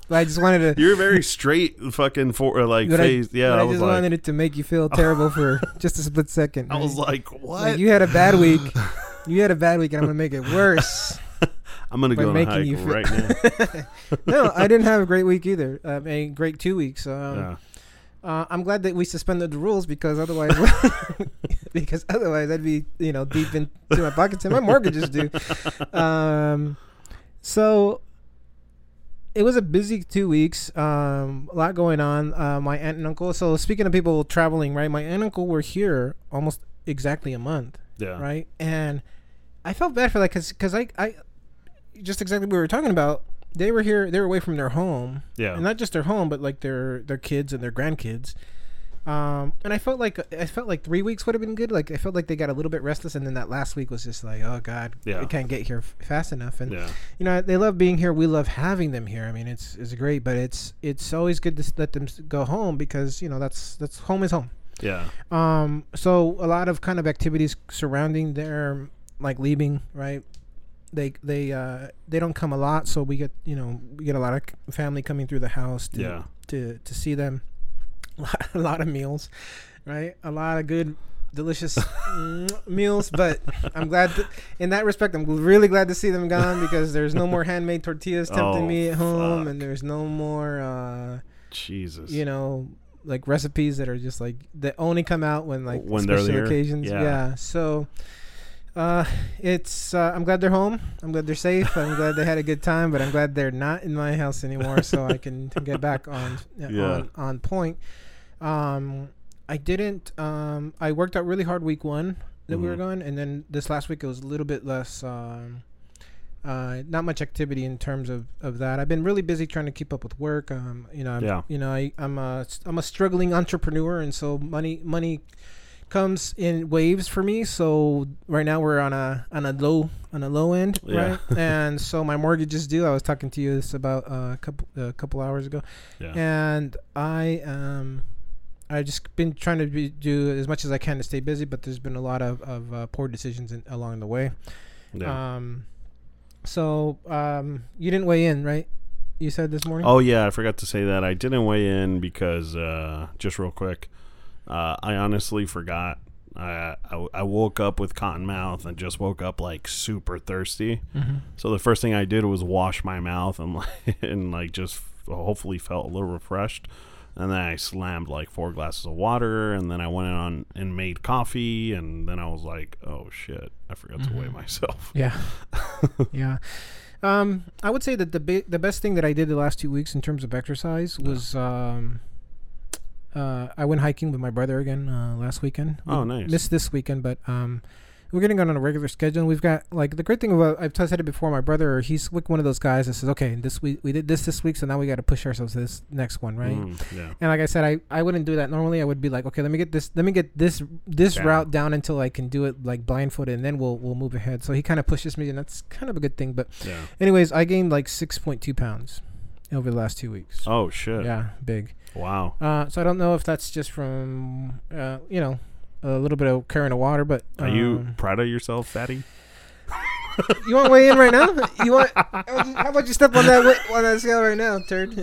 I just wanted to. You're very straight, fucking for uh, like but I-. Yeah, I, I, was just like, wanted it to make you feel terrible for just a split second. I was like, what? Like, you had a bad week. You had a bad week, and I'm gonna make it worse. I'm gonna go on a making hike you feel- right now. no, I didn't have a great week either. Um, a great two weeks. Um, yeah. uh, I'm glad that we suspended the rules because otherwise, because otherwise I'd be you know deep into my pockets and my mortgage is due. Um, so it was a busy two weeks. Um, a lot going on. Uh, my aunt and uncle. So speaking of people traveling, right? My aunt and uncle were here almost exactly a month, Yeah. right? And I felt bad for that because because I I just exactly what we were talking about. They were here. They were away from their home Yeah. and not just their home, but like their their kids and their grandkids. Um, and I felt like I felt like three weeks would have been good. Like I felt like they got a little bit restless, and then that last week was just like, oh god, Yeah. we can't get here f- fast enough. And Yeah. you know they love being here. We love having them here. I mean, it's it's great, but it's it's always good to let them go home because you know that's that's home is home. Yeah. Um, so a lot of kind of activities surrounding their like leaving, right? They they uh they don't come a lot, so we get you know we get a lot of family coming through the house to Yeah. to to see them. A lot of meals, right? A lot of good, delicious mm, meals. But I'm glad that, in that respect, I'm really glad to see them gone because there's no more handmade tortillas tempting Oh, me at home, fuck. and there's no more. uh Jesus. you know like recipes that are just like that only come out when like When they're special occasions Yeah. yeah. so uh it's uh, i'm glad they're home i'm glad they're safe i'm glad they had a good time but i'm glad they're not in my house anymore so i can get back on Yeah. on, on point um i didn't um i worked out really hard week one that we were Mhm. gone and then this last week it was a little bit less um uh, not much activity in terms of, of that. I've been really busy trying to keep up with work. Um, you know, I'm, Yeah. you know, I, I'm a I'm a struggling entrepreneur, and so money money comes in waves for me. So right now we're on a on a low on a low end, Yeah. right? and so my mortgage is due. I was talking to you this about uh, a couple a couple hours ago, Yeah. and I um. I just been trying to be, do as much as I can to stay busy, but there's been a lot of, of uh, poor decisions in, along the way. Yeah. Um, so um, you didn't weigh in, right? You said this morning. Oh yeah, I forgot to say that. I didn't weigh in because uh, just real quick, uh, I honestly forgot. I, I I woke up with cotton mouth and just woke up like super thirsty. Mm-hmm. So the first thing I did was wash my mouth and like and like just hopefully felt a little refreshed. And then I slammed like four glasses of water, and then I went on and made coffee, and then I was like, "Oh shit, I forgot to weigh Mhm. myself." Yeah, yeah. Um, I would say that the bi- the best thing that I did the last two weeks in terms of exercise Yeah. was um, uh, I went hiking with my brother again uh, last weekend. We Oh, nice. Missed this weekend, but um, we're getting on a regular schedule. And we've got like the great thing about I've said it before. My brother, he's like one of those guys that says, "Okay, this week we did this this week, so now we got to push ourselves to this next one, right?" Mm, yeah. And like I said, I, I wouldn't do that normally. I would be like, okay, let me get this let me get this this Down. route down until I can do it like blindfolded, and then we'll we'll move ahead. So he kind of pushes me, and that's kind of a good thing. But Yeah. anyways, I gained like six point two pounds over the last two weeks. Oh shit. Yeah, big. Wow. Uh, so I don't know if that's just from uh, you know a little bit of carrying of water, but Are you um, proud of yourself, fatty? you want to weigh in right now? You want? How about you- how about you step on that wi- on that scale right now, turd?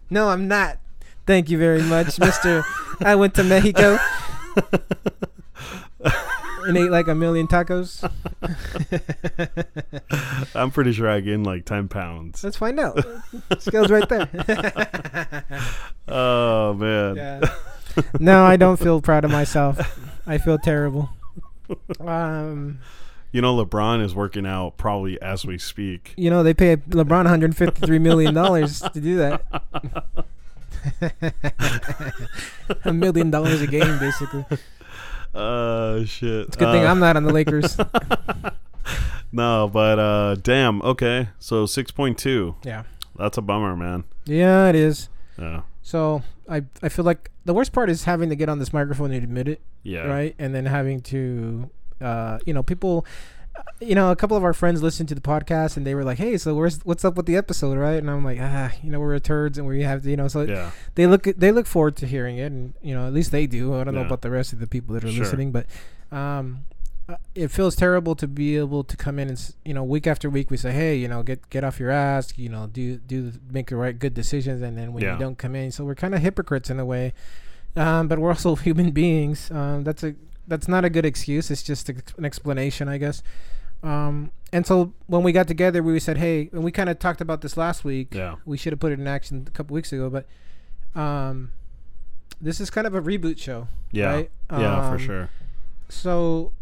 no, I'm not. Thank you very much, Mister. I went to Mexico and ate like a million tacos. I'm pretty sure I gained like 10 pounds. Let's find out. Scales right there. Oh, man. yeah. No, I don't feel proud of myself. I feel terrible. Um, You know, LeBron is working out probably as we speak. you know they pay LeBron 153 million dollars to do that. a million dollars a game, basically. Uh, shit. It's a good thing Uh, I'm not on the Lakers. No, but uh, damn. Okay. So 6.2. yeah. That's a bummer, man. Yeah, it is. Yeah. So I I feel like the worst part is having to get on this microphone and admit it, Yeah. right? And then having to, uh, you know, people. uh, You know, a couple of our friends listened to the podcast and they were like, "Hey, so where's what's up with the episode, right?" And I'm like, "Ah, you know, we're turds and we have to, you know." So Yeah. they look they look forward to hearing it, and you know, at least they do. I don't know about the rest of the people that are Sure. listening, but um, it feels terrible to be able to come in and you know week after week we say, hey, you know, get get off your ass, you know, do do make the right good decisions, and then when Yeah. you don't come in, so we're kind of hypocrites in a way, um, but we're also human beings. Um, that's a that's not a good excuse. It's just a, an explanation, I guess. Um, and so when we got together, we said, hey, and we kind of talked about this last week Yeah. we should have put it in action a couple weeks ago, but um, this is kind of a reboot show, Yeah. right? Yeah, for Um, sure. So,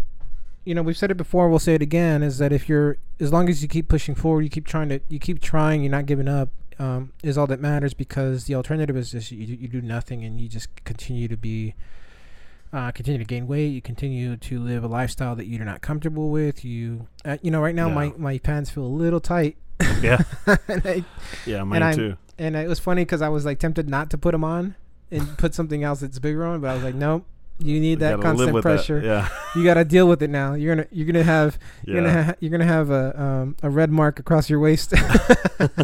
you know, we've said it before. We'll say it again: is that if you're, as long as you keep pushing forward, you keep trying to, you keep trying, you're not giving up, um, is all that matters. Because the alternative is just you, you do nothing and you just continue to be. Uh, continue to gain weight. You continue to live a lifestyle that you're not comfortable with. You, uh, you know, right now my my pants feel a little tight. Yeah. and I Yeah, mine I'm- too. and it was funny because I was like tempted not to put them on, and put something else that's bigger on. But I was like, nope. You need that constant with that. pressure. Yeah. You got to deal with it now. You're gonna you're gonna have you're Yeah. gonna ha- you're gonna have a um, a red mark across your waist.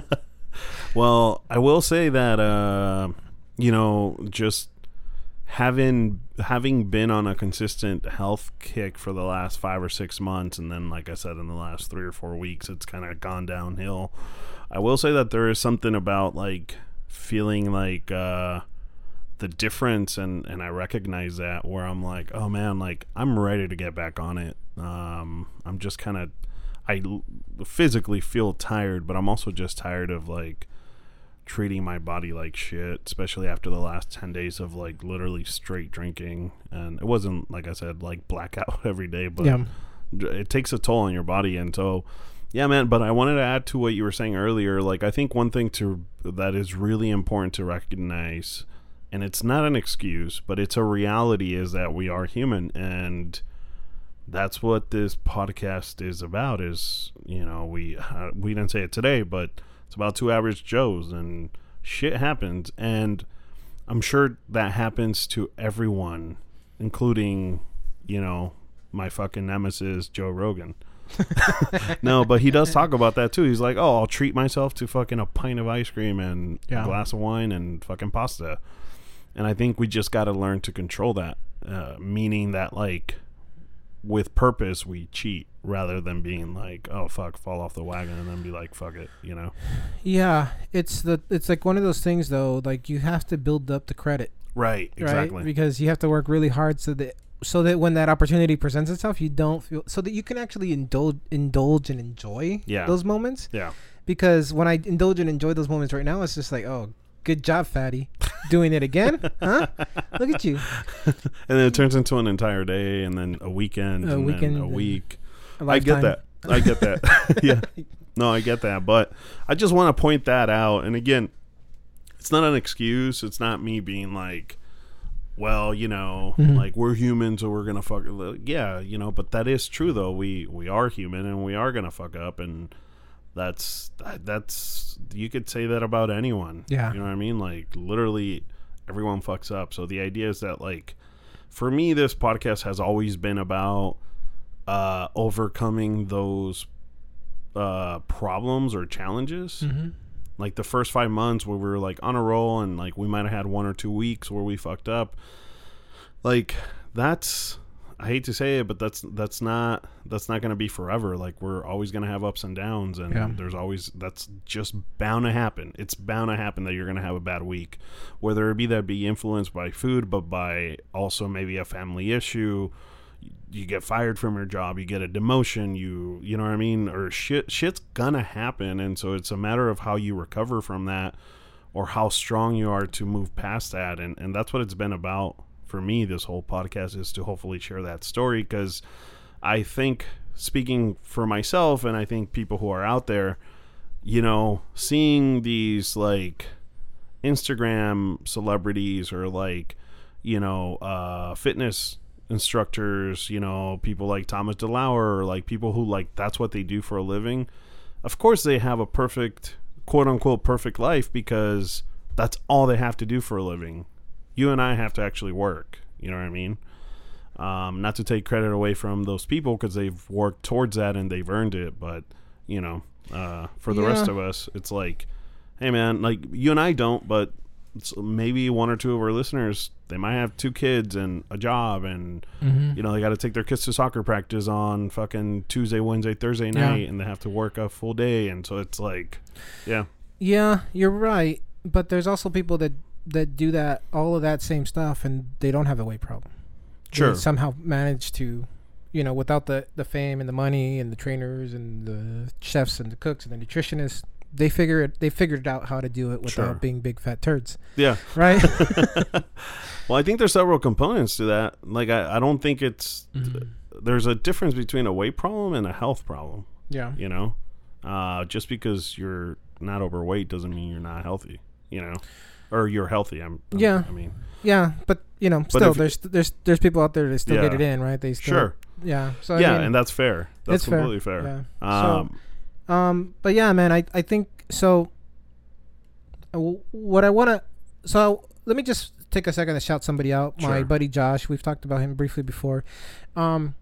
Well, I will say that uh, you know, just having having been on a consistent health kick for the last five or six months, and then, like I said, in the last three or four weeks, it's kind of gone downhill. I will say that there is something about like feeling like uh, the difference, and and I recognize that where I'm like, oh man, like I'm ready to get back on it. Um, I'm just kind of I l- physically feel tired, but I'm also just tired of like treating my body like shit, especially after the last 10 days of like literally straight drinking. And it wasn't, like I said, like blackout every day, but yeah. it takes a toll on your body. And so, yeah, man, but I wanted to add to what you were saying earlier. Like, I think one thing to that is really important to recognize, and it's not an excuse, but it's a reality, is that we are human. And that's what this podcast is about is you know we uh, we didn't say it today but it's about two average joes and shit happens and i'm sure that happens to everyone including you know my fucking nemesis joe rogan no but he does talk about that too he's like oh i'll treat myself to fucking a pint of ice cream and Yeah. a glass of wine and fucking pasta and i think we just got to learn to control that uh, meaning that like with purpose we cheat rather than being like oh fuck fall off the wagon and then be like fuck it you know Yeah, it's the it's like one of those things though. Like you have to build up the credit, right exactly right? Because you have to work really hard so that so that when that opportunity presents itself, you don't feel so that you can actually indulge indulge and enjoy Yeah. those moments. yeah Because when I indulge and enjoy those moments right now, it's just like, oh, good job, fatty, doing it again, huh? Look at you, and then it turns into an entire day and then a weekend A and weekend then a week. a i get that. I get that. yeah. No i get that but i just want to point that out and again it's not an excuse. It's not me being like well you know Mhm. like we're humans so we're gonna fuck yeah you know but that is true though. We we are human and we are gonna fuck up and that's that's you could say that about anyone. Yeah. you know what i mean? Like literally everyone fucks up. So the idea is that like for me this podcast has always been about uh overcoming those uh problems or challenges. Mm-hmm. like the first five months where we were like on a roll and like we might have had one or two weeks where we fucked up. Like that's i hate to say it but that's that's not that's not going to be forever. Like we're always going to have ups and downs and Yeah. there's always that's just bound to happen. It's bound to happen that you're going to have a bad week whether it be that be influenced by food but by also maybe a family issue. You get fired from your job, you get a demotion, you you know what I mean, or shit shit's gonna happen, and so it's a matter of how you recover from that, or how strong you are to move past that, and and that's what it's been about for me. This whole podcast is to hopefully share that story because I think speaking for myself, and I think people who are out there, you know, seeing these like Instagram celebrities or like you know uh, fitness instructors, you know, people like Thomas DeLauer or like people who like that's what they do for a living. Of course, they have a perfect, quote unquote, perfect life because that's all they have to do for a living. You and I have to actually work. You know what I mean? Um, not to take credit away from those people because they've worked towards that and they've earned it, but you know, uh, for the rest of us, it's like, hey man, like you and I don't, but maybe one or two of our listeners they might have two kids and a job and Mm-hmm. you know they got to take their kids to soccer practice on fucking Tuesday, Wednesday, Thursday Yeah. night and they have to work a full day and so it's like yeah. Yeah, you're right. But there's also people that that do that all of that same stuff and they don't have a weight problem. They Sure. somehow manage to, you know, without the the fame and the money and the trainers and the chefs and the cooks and the nutritionists, they figure it. They figured out how to do it without Sure. being big fat turds, Yeah. right? well, I think there's several components to that. Like I, I don't think it's there's a difference between a weight problem and a health problem, yeah. you know? Uh, just because you're not overweight doesn't mean you're not healthy, you know? Or you're healthy. I'm, I'm- Yeah. I mean, Yeah, but you know, still if- there's there's there's people out there that still get it in, right? They still sure. Yeah. So I yeah, mean, and that's fair. That's it's fair. completely fair. Yeah. Um, Um, but yeah, man, I, I think so. What I want to, so let me just take a second to shout somebody out. My buddy Josh. We've talked about him briefly before. Um,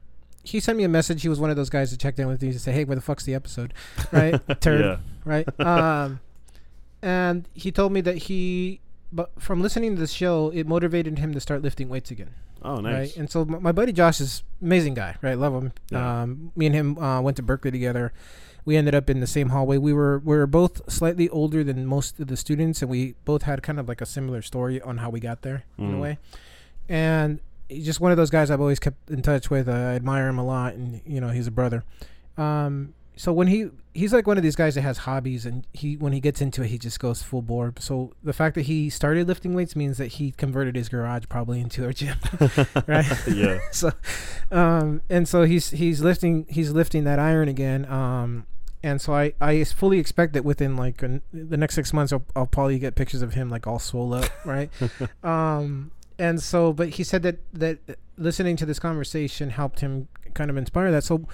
he sent me a message. He was one of those guys that checked in with me to say, "Hey, where the fuck's the episode?" Right? Turd. yeah. right? Um, and he told me that he, but from listening to the show, it motivated him to start lifting weights again, Oh, nice. right? And so my, buddy Josh is amazing guy, right? Love him. Yeah. Um, me and him uh, went to Berkeley together. We ended up in the same hallway. We were we were both slightly older than most of the students, and we both had kind of like a similar story on how we got there in a Mm. way. And he's just one of those guys I've always kept in touch with. Uh, I admire him a lot, and you know he's a brother. Um, so when he he's like one of these guys that has hobbies, and he when he gets into it, he just goes full bore. So the fact that he started lifting weights means that he converted his garage probably into a gym, right? yeah. so, um, and so he's he's lifting he's lifting that iron again. Um, and so I I fully expect that within like an, the next six months I'll, I'll probably get pictures of him like all swole up, right? um, and so but he said that that listening to this conversation helped him kind of inspire that. So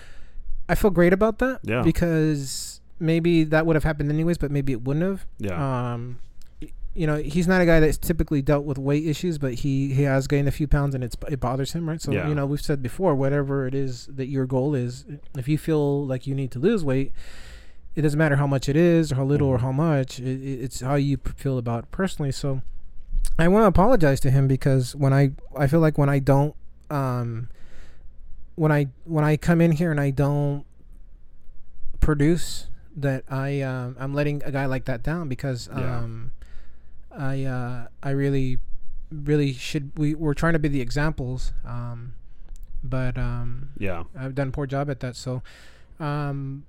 I feel great about that. Yeah. Because maybe that would have happened anyways, but maybe it wouldn't have Yeah. um you know he's not a guy that's typically dealt with weight issues but he he has gained a few pounds and it's it bothers him right so Yeah. you know we've said before whatever it is that your goal is if you feel like you need to lose weight it doesn't matter how much it is or how little or Mhm. how much it, it- it's how you feel about it personally so i want to apologize to him because when i i feel like when i don't um when i when i come in here and i don't produce that I um, I'm letting a guy like that down because Yeah. um, I uh, I really really should we we're trying to be the examples um, but um, yeah. I've done a poor job at that so um,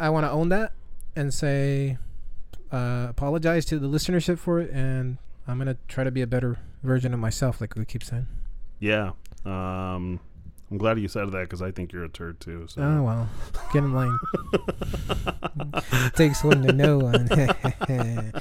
I want to own that and say uh, apologize to the listenership for it and I'm gonna try to be a better version of myself like we keep saying Yeah. Um, I'm glad you said that because I think you're a turd too. So. oh well get in line takes one to know one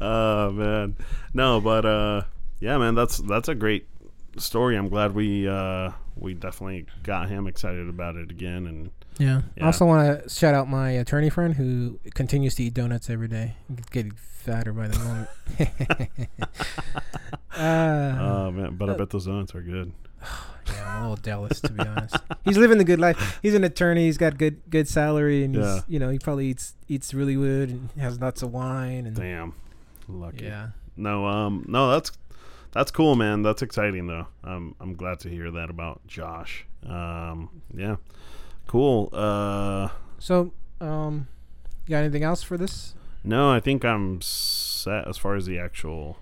oh man, no, but uh, yeah, man, that's that's a great story. I'm glad we uh we definitely got him excited about it again, and Yeah. Yeah. I also want to shout out my attorney friend who continues to eat donuts every day. Getting fatter by the moment. uh, oh man, but I bet those donuts are good. yeah, I'm a little jealous to be honest. He's living the good life. He's an attorney. He's got good good salary, and he's you know he probably eats eats really good and has lots of wine and Damn, lucky. yeah. No, um, no, that's that's cool, man. That's exciting though. I'm I'm glad to hear that about Josh. Um, yeah, cool. Uh, So um, you got anything else for this no, I think I'm set as far as the actual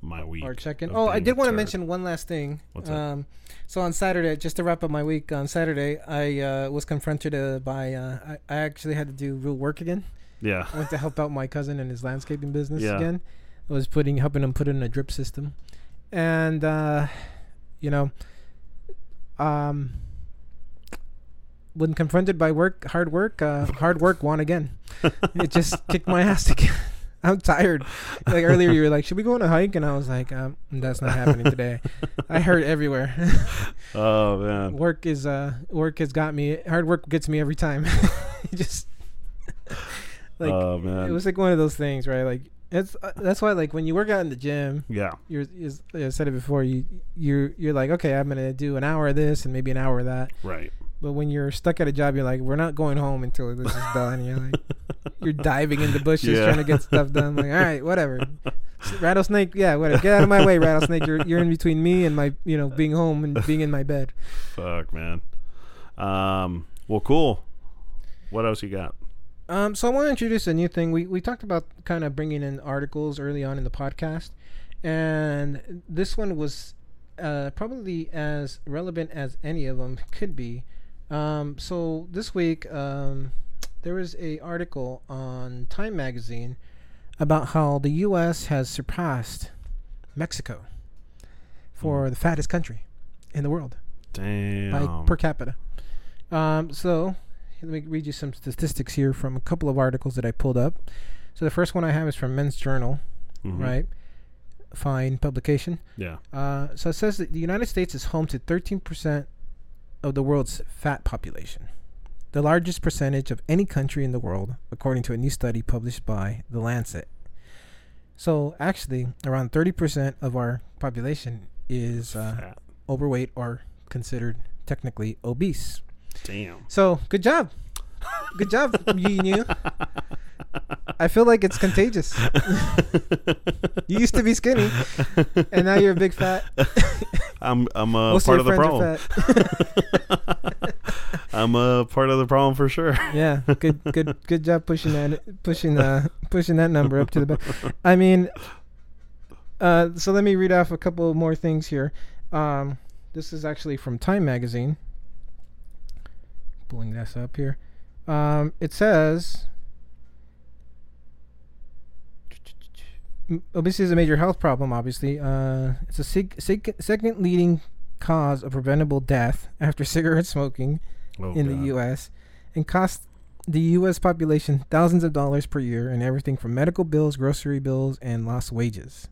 my week. or check in? Oh, I did want to mention one last thing. What's that? um, so on Saturday, just to wrap up my week, on Saturday I uh, was confronted uh, by uh, I, I actually had to do real work again. Yeah, I went to help out my cousin in his landscaping business Yeah. again. I was putting helping him put in a drip system, and uh, you know, um, when confronted by work, hard work, uh, hard work won again. it just kicked my ass again. I'm tired. Like earlier, you were like, "Should we go on a hike?" And I was like, um, "That's not happening today." I hurt everywhere. oh man, work is uh, work has got me. Hard work gets me every time. Just like oh man, it was like one of those things, right? Like it's uh, that's why like when you work out in the gym, yeah, you're I said it before, you you're you're like, okay, I'm gonna do an hour of this and maybe an hour of that. right. But when you're stuck at a job, you're like, we're not going home until this is done. You're like, you're diving into bushes Yeah. trying to get stuff done. Like, all right, whatever. Rattlesnake, yeah, whatever. Get out of my way, rattlesnake. You're you're in between me and my, you know, being home and being in my bed. Fuck man. Um, well, cool. What else you got? Um, so I want to introduce a new thing. We we talked about kind of bringing in articles early on in the podcast, and this one was uh, probably as relevant as any of them could be. Um, so this week, um, there was a article on Time Magazine about how the U.S. has surpassed Mexico for the fattest country in the world Damn. by per capita. Um, so let me read you some statistics here from a couple of articles that I pulled up. So the first one I have is from Men's Journal, Mhm. right? Fine publication. Yeah. Uh, so it says that the United States is home to 13% of the world's fat population, the largest percentage of any country in the world, according to a new study published by The Lancet. So actually, around thirty percent of our population is uh, overweight or considered technically obese. Damn. So good job, good job, you you. I feel like it's contagious. You used to be skinny, and now you're a big fat. I'm I'm a Most part of of the problem. I'm a part of the problem for sure. yeah, good, good, good job pushing that, pushing, uh, pushing that number up to the back. I mean, uh, so let me read off a couple more things here. Um, this is actually from Time Magazine. Pulling this up here. Um, it says obesity is a major health problem. Obviously, uh, it's a sig- sig- second leading cause of preventable death after cigarette smoking Oh, in God. the U.S. and costs the U.S. population thousands of dollars per year in everything from medical bills, grocery bills, and lost wages.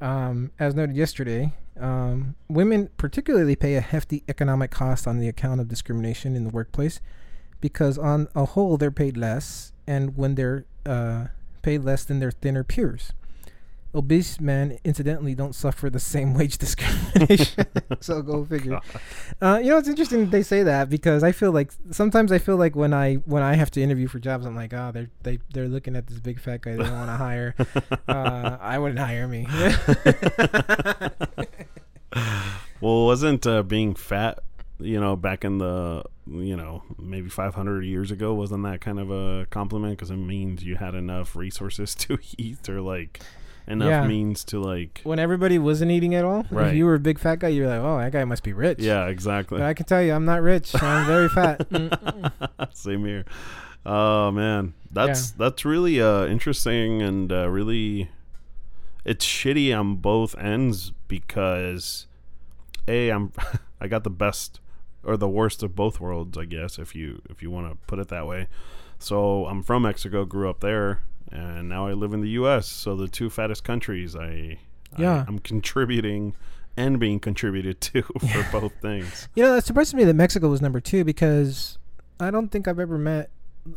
Um, as noted yesterday, um, women particularly pay a hefty economic cost on the account of discrimination in the workplace because, on a whole, they're paid less, and when they're uh, paid less than their thinner peers. Obese men, incidentally, don't suffer the same wage discrimination. so go figure. Uh, you know, it's interesting that they say that because I feel like sometimes I feel like when I when I have to interview for jobs, I'm like, oh, they're they they're looking at this big fat guy they don't want to hire. Uh, I wouldn't hire me. Well, wasn't uh, being fat, you know, back in the, you know, maybe 500 years ago, wasn't that kind of a compliment? Because it means you had enough resources to eat or like enough Yeah. means to like. when everybody wasn't eating at all, Right. if you were a big fat guy, you're like, oh, that guy must be rich. Yeah, exactly. But I can tell you, I'm not rich. I'm very fat. Same here. Oh man, that's that's really uh, interesting and uh, really, it's shitty on both ends because, a I'm I got the best or the worst of both worlds, I guess if you if you want to put it that way. So I'm from Mexico, grew up there, and now I live in the U.S. So the two fattest countries, I Yeah. I, am contributing and being contributed to for both things. You know, it surprises me that Mexico was number two because I don't think I've ever met.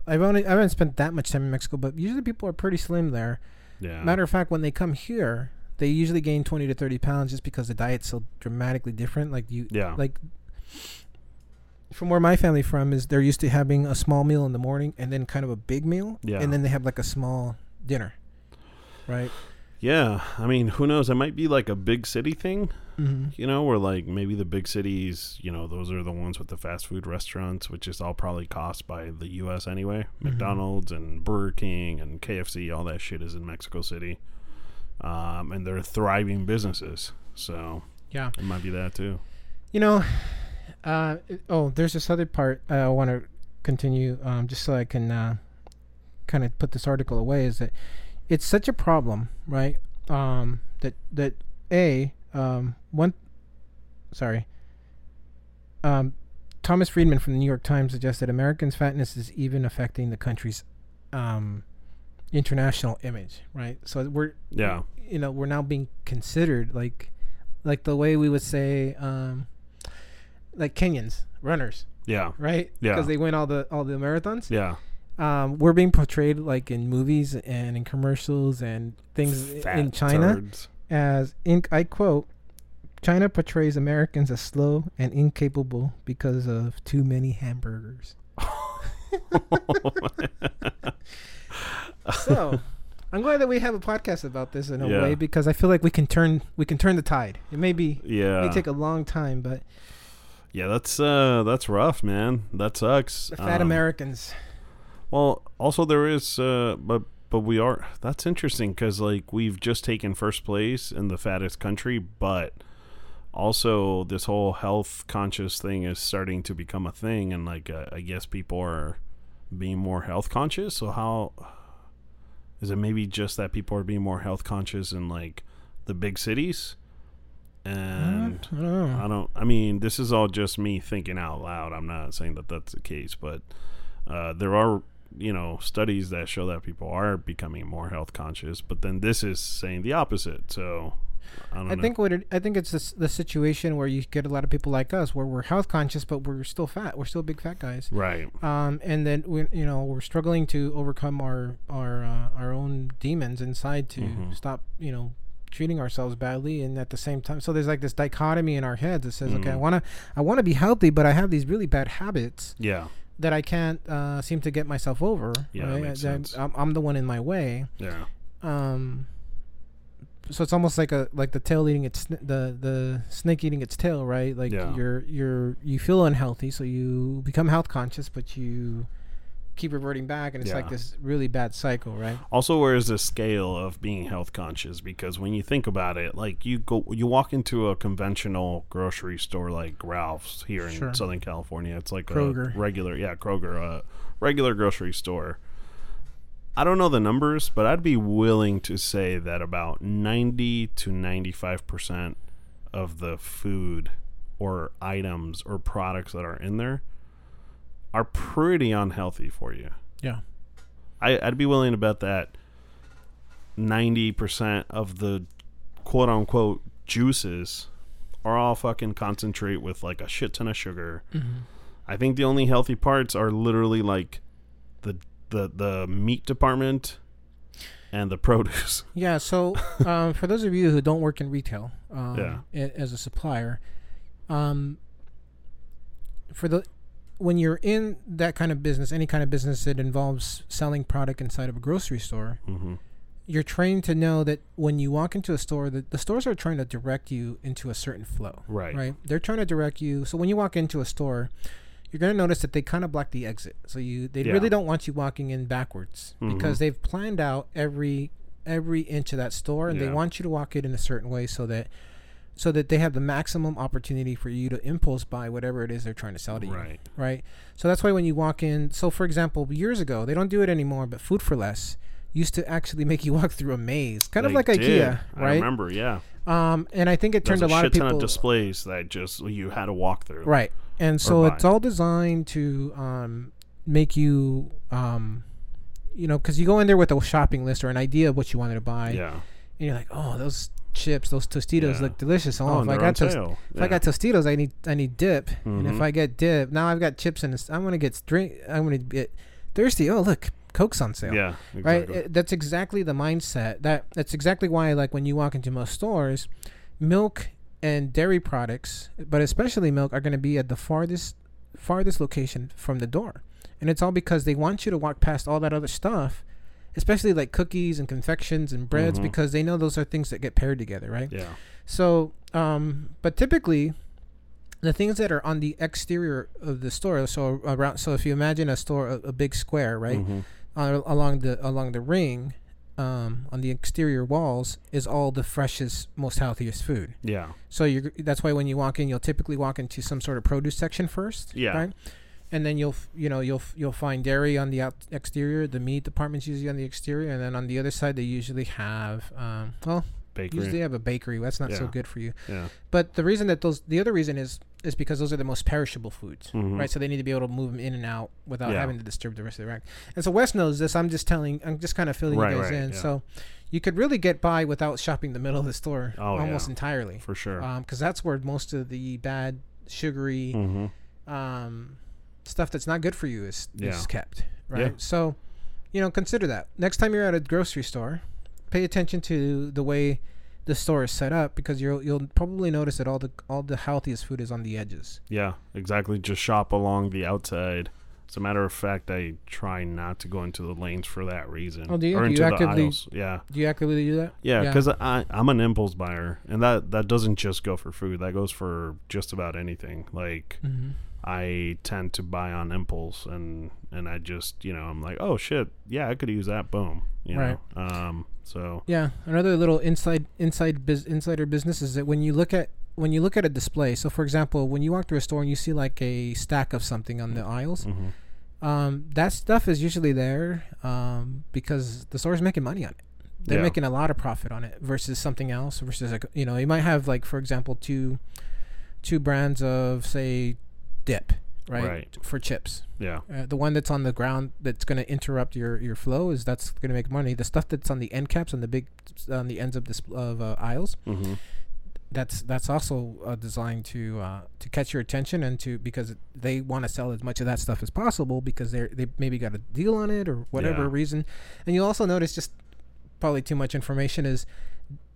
I've only I haven't spent that much time in Mexico, but usually people are pretty slim there. Yeah. Matter of fact, when they come here, they usually gain twenty to thirty pounds just because the diet's so dramatically different. Like you, Yeah. like from where my family from is, they're used to having a small meal in the morning and then kind of a big meal, Yeah. and then they have like a small dinner, right? Yeah, I mean, who knows? It might be like a big city thing, Mm-hmm. you know, where like maybe the big cities, you know, those are the ones with the fast food restaurants, which is all probably cost by the U.S. anyway. Mhm. McDonald's and Burger King and KFC, all that shit is in Mexico City, um, and they're thriving businesses, so Yeah. it might be that too. You know, uh, oh, there's this other part uh, I want to continue, um, just so I can uh, kind of put this article away. Is that it's such a problem, right? Um, that that a um, one, sorry. Um, Thomas Friedman from the New York Times suggests that Americans' fatness is even affecting the country's um, international image, right? So we're Yeah, you know we're now being considered like like the way we would say um like Kenyans runners yeah, right Yeah. because they win all the all the marathons yeah. um we're being portrayed like in movies and in commercials and things Fat in China turds. as in I quote China portrays Americans as slow and incapable because of too many hamburgers so I'm glad that we have a podcast about this in a Yeah. way because I feel like we can turn we can turn the tide. It may be yeah, it may take a long time, but yeah. That's uh, that's rough, man. That sucks. the fat Um, Americans. Well, also there is, uh, but but we are. That's interesting because like we've just taken first place in the fattest country, but also this whole health conscious thing is starting to become a thing, and like uh, I guess people are being more health conscious. So how is it? Maybe just that people are being more health conscious in like the big cities, and. I don't. I don't. I mean, this is all just me thinking out loud. I'm not saying that that's the case, but uh, there are, you know, studies that show that people are becoming more health conscious. But then this is saying the opposite. So I don't I know. think what it, I think it's this, the situation where you get a lot of people like us where we're health conscious, but we're still fat. We're still big fat guys. right. Um, and then we, you know, we're struggling to overcome our our uh, our own demons inside to Mhm. stop, you know, treating ourselves badly. And at the same time, so there's like this dichotomy in our heads that says, okay, I Mhm. wanna I wanna be healthy, but I have these really bad habits Yeah. that I can't uh, seem to get myself over. Yeah, right? makes That sense. I'm, I'm the one in my way. Yeah. Um, so it's almost like a like the tail eating its the the snake eating its tail, right? Like Yeah. you're you're you feel unhealthy, so you become health conscious, but you keep reverting back, and it's like this really bad cycle, right? Also, where is the scale of being health conscious? Because when you think about it, like you go, you walk into a conventional grocery store like Ralph's here in Sure. Southern California. It's like Kroger. a regular, yeah, Kroger, a regular grocery store. I don't know the numbers, but I'd be willing to say that about ninety to ninety-five percent of the food or items or products that are in there are pretty unhealthy for you. Yeah. I, I'd be willing to bet that ninety percent of the quote unquote juices are all fucking concentrate with like a shit ton of sugar. Mm-hmm. I think the only healthy parts are literally like the the the meat department and the produce. Yeah. So um, for those of you who don't work in retail, um, Yeah. as a supplier, um, for the when you're in that kind of business, any kind of business that involves selling product inside of a grocery store, hmm you're trained to know that when you walk into a store, that the stores are trying to direct you into a certain flow. Right. Right. They're trying to direct you. So when you walk into a store, you're going to notice that they kind of block the exit. So you they Yeah. really don't want you walking in backwards because Mhm. they've planned out every every inch of that store and they want you to walk it in a certain way so that so that they have the maximum opportunity for you to impulse buy whatever it is they're trying to sell to you Right. right? So that's why when you walk in, so for example, years ago, they don't do it anymore, but Food 4 Less used to actually make you walk through a maze, kind of like did. IKEA, right? I remember, yeah. Um, and I think it There's turned a, lot of people ton of displays that just you had to walk through. right, and so it's all designed to um, make you, um, you know, because you go in there with a shopping list or an idea of what you wanted to buy, Yeah. and you're like, oh, those chips, those Tostitos Yeah. look delicious. Oh, Oh, if I got on toast- sale. if I got Tostitos, I need I need dip, and if Mhm. I get dip, now I've got chips and this- I'm gonna get drink. I'm gonna get thirsty. Oh, look, Coke's on sale. yeah, Right. It- that's exactly the mindset. That that's exactly why, like when you walk into most stores, milk and dairy products, but especially milk, are going to be at the farthest farthest location from the door, and it's all because they want you to walk past all that other stuff, especially like cookies and confections and breads, Mhm. because they know those are things that get paired together, right? yeah. So, um, but typically, the things that are on the exterior of the store, so around, so if you imagine a store, a, a big square, right, Mhm. uh, along the along the ring, um, on the exterior walls is all the freshest, most healthiest food. Yeah. So you that's why when you walk in, you'll typically walk into some sort of produce section first, Yeah. right? And then you'll you know you'll you'll find dairy on the out exterior, the meat department's usually on the exterior, and then on the other side they usually have um, well Bakery. usually have a bakery. That's not so good for you. yeah. But the reason that those the other reason is is because those are the most perishable foods, Mhm. right? So they need to be able to move them in and out without Yeah. having to disturb the rest of the rack. And so Wes knows this. I'm just telling. I'm just kind of filling Right, you guys right, in. yeah. So you could really get by without shopping the middle of the store Oh, almost yeah. entirely, For sure. because that's where most of the bad sugary mm-hmm. um, stuff that's not good for you is, Yeah. is kept, right? Yeah. So, you know, consider that. Next time you're at a grocery store, pay attention to the way the store is set up because you'll you'll probably notice that all the all the healthiest food is on the edges. Yeah, exactly. Just shop along the outside. As a matter of fact, I try not to go into the lanes for that reason. Oh, do you? Or Do you into the actively- aisles. Yeah, Do you actively do that? yeah. Yeah. Because I I'm an impulse buyer, and that that doesn't just go for food. That goes for just about anything. Like Mm-hmm. I tend to buy on impulse, and and I just you know I'm like, oh shit, yeah, I could use that. Boom. You Right. know. Um. So Yeah, another little inside inside biz, insider business is that when you look at when you look at a display. So, for example, when you walk through a store and you see like a stack of something on the aisles, mhm. um, that stuff is usually there um, because the store's making money on it. They're Yeah. making a lot of profit on it versus something else. Versus like you know, you might have like for example two two brands of say dip, right, Right. for chips. Yeah. Uh, the one that's on the ground that's going to interrupt your, your flow is that's going to make money. The stuff that's on the end caps on the big on the ends of this of uh, aisles, Mm-hmm. that's that's also uh, designed to uh, to catch your attention and to because they want to sell as much of that stuff as possible because they they maybe got a deal on it or whatever Yeah. reason. And you'll also notice just probably too much information is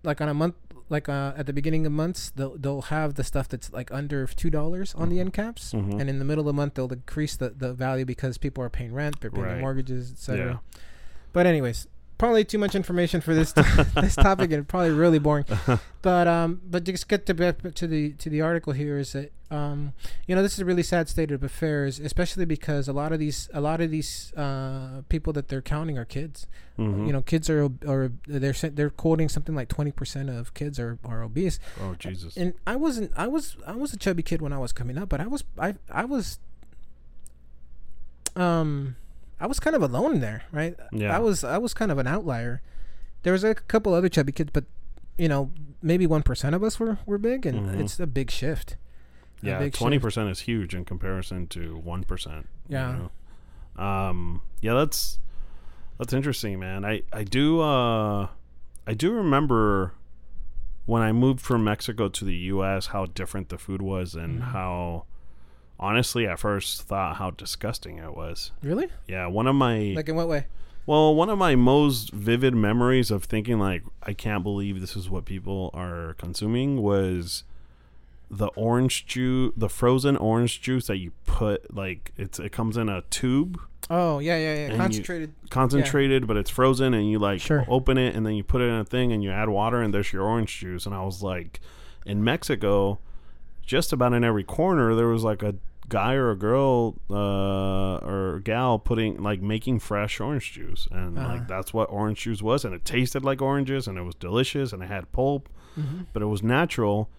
like on a month like uh, at the beginning of months they'll they'll have the stuff that's like under two dollars on the end caps Mhm. and in the middle of the month they'll increase the, the value because people are paying rent they're paying their Right. mortgages etc Yeah. but anyways probably too much information for this this topic and probably really boring but um but just get to to the to the article here is that um you know this is a really sad state of affairs especially because a lot of these a lot of these uh people that they're counting are kids Mm-hmm. you know kids are or they're they're quoting something like 20% of kids are, are obese Oh Jesus. and i wasn't i was i was a chubby kid when i was coming up but i was i i was um i was kind of alone there right Yeah. i was i was kind of an outlier there was a couple other chubby kids but you know maybe 1% of us were were big and Mhm. it's a big shift A yeah, twenty percent is huge in comparison to one percent. Yeah. Um. Yeah, that's that's interesting, man. I I do uh I do remember when I moved from Mexico to the U.S. how different the food was and Mhm. how honestly at first thought how disgusting it was. really? Yeah, one of my like in what way? Well, one of my most vivid memories of thinking like I can't believe this is what people are consuming was the orange juice, the frozen orange juice that you put like it's it comes in a tube, oh yeah yeah And yeah you- concentrated. Concentrated, but it's frozen and you like Sure. open it and then you put it in a thing and you add water and there's your orange juice. And I was like in Mexico just about in every corner there was like a guy or a girl uh, or gal putting like making fresh orange juice. And Uh-huh. like that's what orange juice was. And it tasted like oranges and it was delicious and it had pulp Mhm. but it was natural.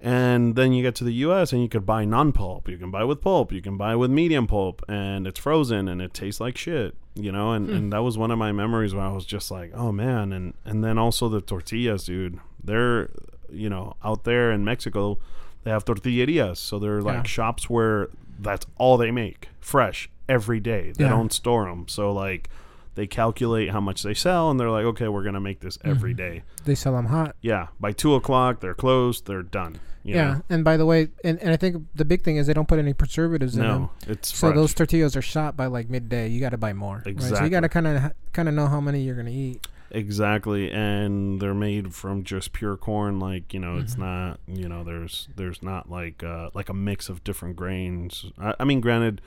And then you get to the US and you could buy non-pulp. You can buy with pulp. You can buy with medium pulp. And it's frozen and it tastes like shit you know? And, and that was one of my memories where I was just like oh man. And and then also the tortillas dude. They're you know out there in Mexico they have tortillerias so they're like Yeah. shops where that's all they make fresh every day they Yeah. don't store them so like they calculate how much they sell and they're like okay we're gonna make this every Mhm. day they sell them hot yeah by two o'clock they're closed they're done yeah know? and by the way and, and i think the big thing is they don't put any preservatives in them no it's So fresh. those tortillas are shot by like midday. You got to buy more. Right? So you got to kind of kind of know how many you're gonna eat. Exactly and they're made from just pure corn like you know it's Mhm. not you know there's there's not like uh like a mix of different grains i, I mean granted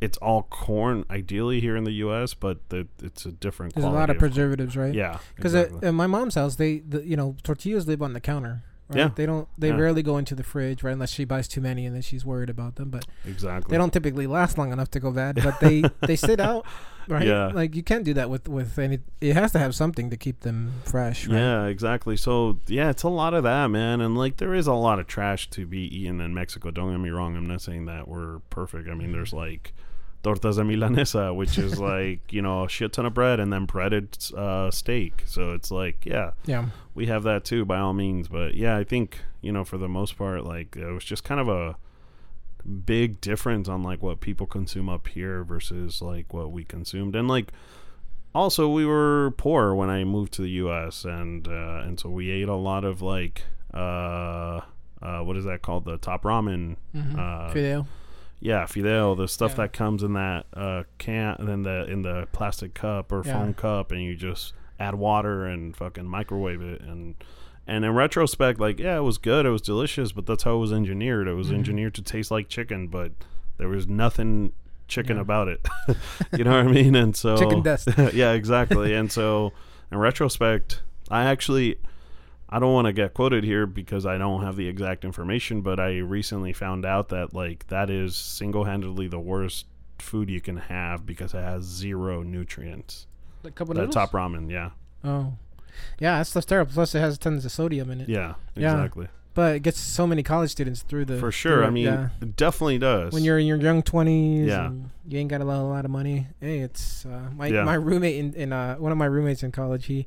it's all corn ideally here in the us but the, it's a different There's a lot of corn. preservatives, right? yeah Because exactly. at my mom's house, they the, you know tortillas live on the counter. Right? Yeah. They don't. They Yeah. rarely go into the fridge, right? Unless she buys too many and then she's worried about them. But exactly they don't typically last long enough to go bad. But they they sit out, right? Yeah. Like you can't do that with with any. It has to have something to keep them fresh. Right? Yeah, exactly. So yeah, it's a lot of that, man. And like there is a lot of trash to be eaten in Mexico. Don't get me wrong. I'm not saying that we're perfect. I mean, there's like tortas de milanesa, which is like you know a shit ton of bread and then breaded uh, steak. So it's like yeah, Yeah. we have that too by all means. But yeah, I think you know for the most part, like it was just kind of a big difference on like what people consume up here versus like what we consumed and like also we were poor when I moved to the US and uh, and so we ate a lot of like uh uh what is that called the top ramen Mm-hmm. Uh, Fideo. yeah fideo the stuff Yeah. that comes in that uh can and then the in the plastic cup or Yeah. foam cup and you just add water and fucking microwave it and and in retrospect like yeah it was good it was delicious but that's how it was engineered it was Mhm. engineered to taste like chicken but there was nothing chicken Yeah. about it you know what i mean and so Chicken dust. yeah exactly and so in retrospect i actually i don't want to get quoted here because i don't have the exact information but i recently found out that like that is single-handedly the worst food you can have because it has zero nutrients The couple that noodles? top ramen yeah Oh. Yeah, that stuff's terrible. Plus, it has tons of sodium in it. yeah Yeah. exactly But it gets so many college students through the. for sure through i mean yeah. it definitely does when you're in your young twenties, Yeah. and you ain't got a lot, a lot of money. Hey, it's uh, my Yeah. my roommate in, in uh, one of my roommates in college. He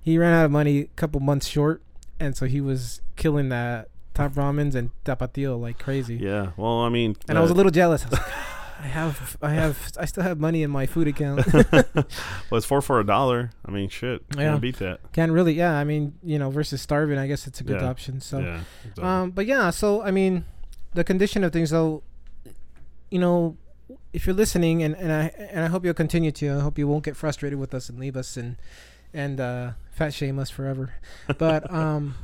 he ran out of money a couple months short, and so he was killing that top ramens and tapatio like crazy. Yeah. Well, I mean, And I was a uh, little jealous. I was like, I have, I have, I still have money in my food account. well, it's four for a dollar. I mean, shit. Yeah. Can't beat that. Can't really, yeah. I mean, you know, versus starving, I guess it's a good Yeah. option. So, yeah. exactly. um, but yeah, so I mean, the condition of things, though, you know, if you're listening, and, and I and I hope you'll continue to. I hope you won't get frustrated with us and leave us and and uh, fat shame us forever. But um,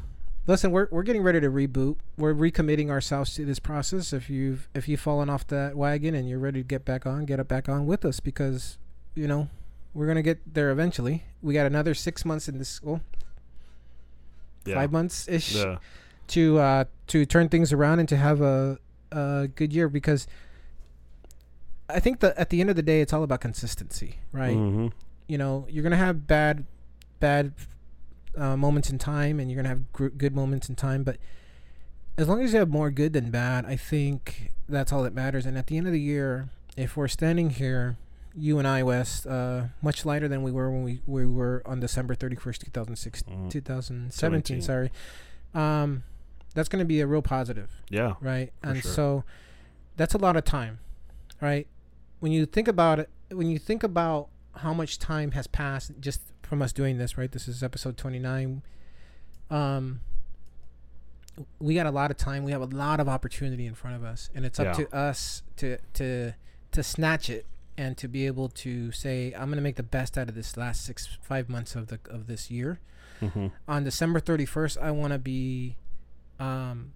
listen, we're we're getting ready to reboot. We're recommitting ourselves to this process. If you've if you've fallen off that wagon and you're ready to get back on, get it back on with us because you know we're gonna get there eventually. We got another six months in this school, yeah. five months ish Yeah. to uh to turn things around and to have a a good year because I think that at the end of the day it's all about consistency, right? hmm You know, you're gonna have bad bad uh, moments in time and you're gonna have gr- good moments in time, but as long as you have more good than bad, I think that's all that matters. And at the end of the year, if we're standing here, you and I, Wes, uh, much lighter than we were when we, we were on December 31st, 2016, Mhm. 2017, Seventeen. sorry. Um, that's going to be a real positive, Yeah. right? And sure. so that's a lot of time, right? When you think about it, when you think about how much time has passed just from us doing this, right? This is episode 29. Um, we got a lot of time. We have a lot of opportunity in front of us, and it's up Yeah. to us to to to snatch it and to be able to say, "I'm going to make the best out of this last six five months of the of this year." hmm on December 31st, I want to be um,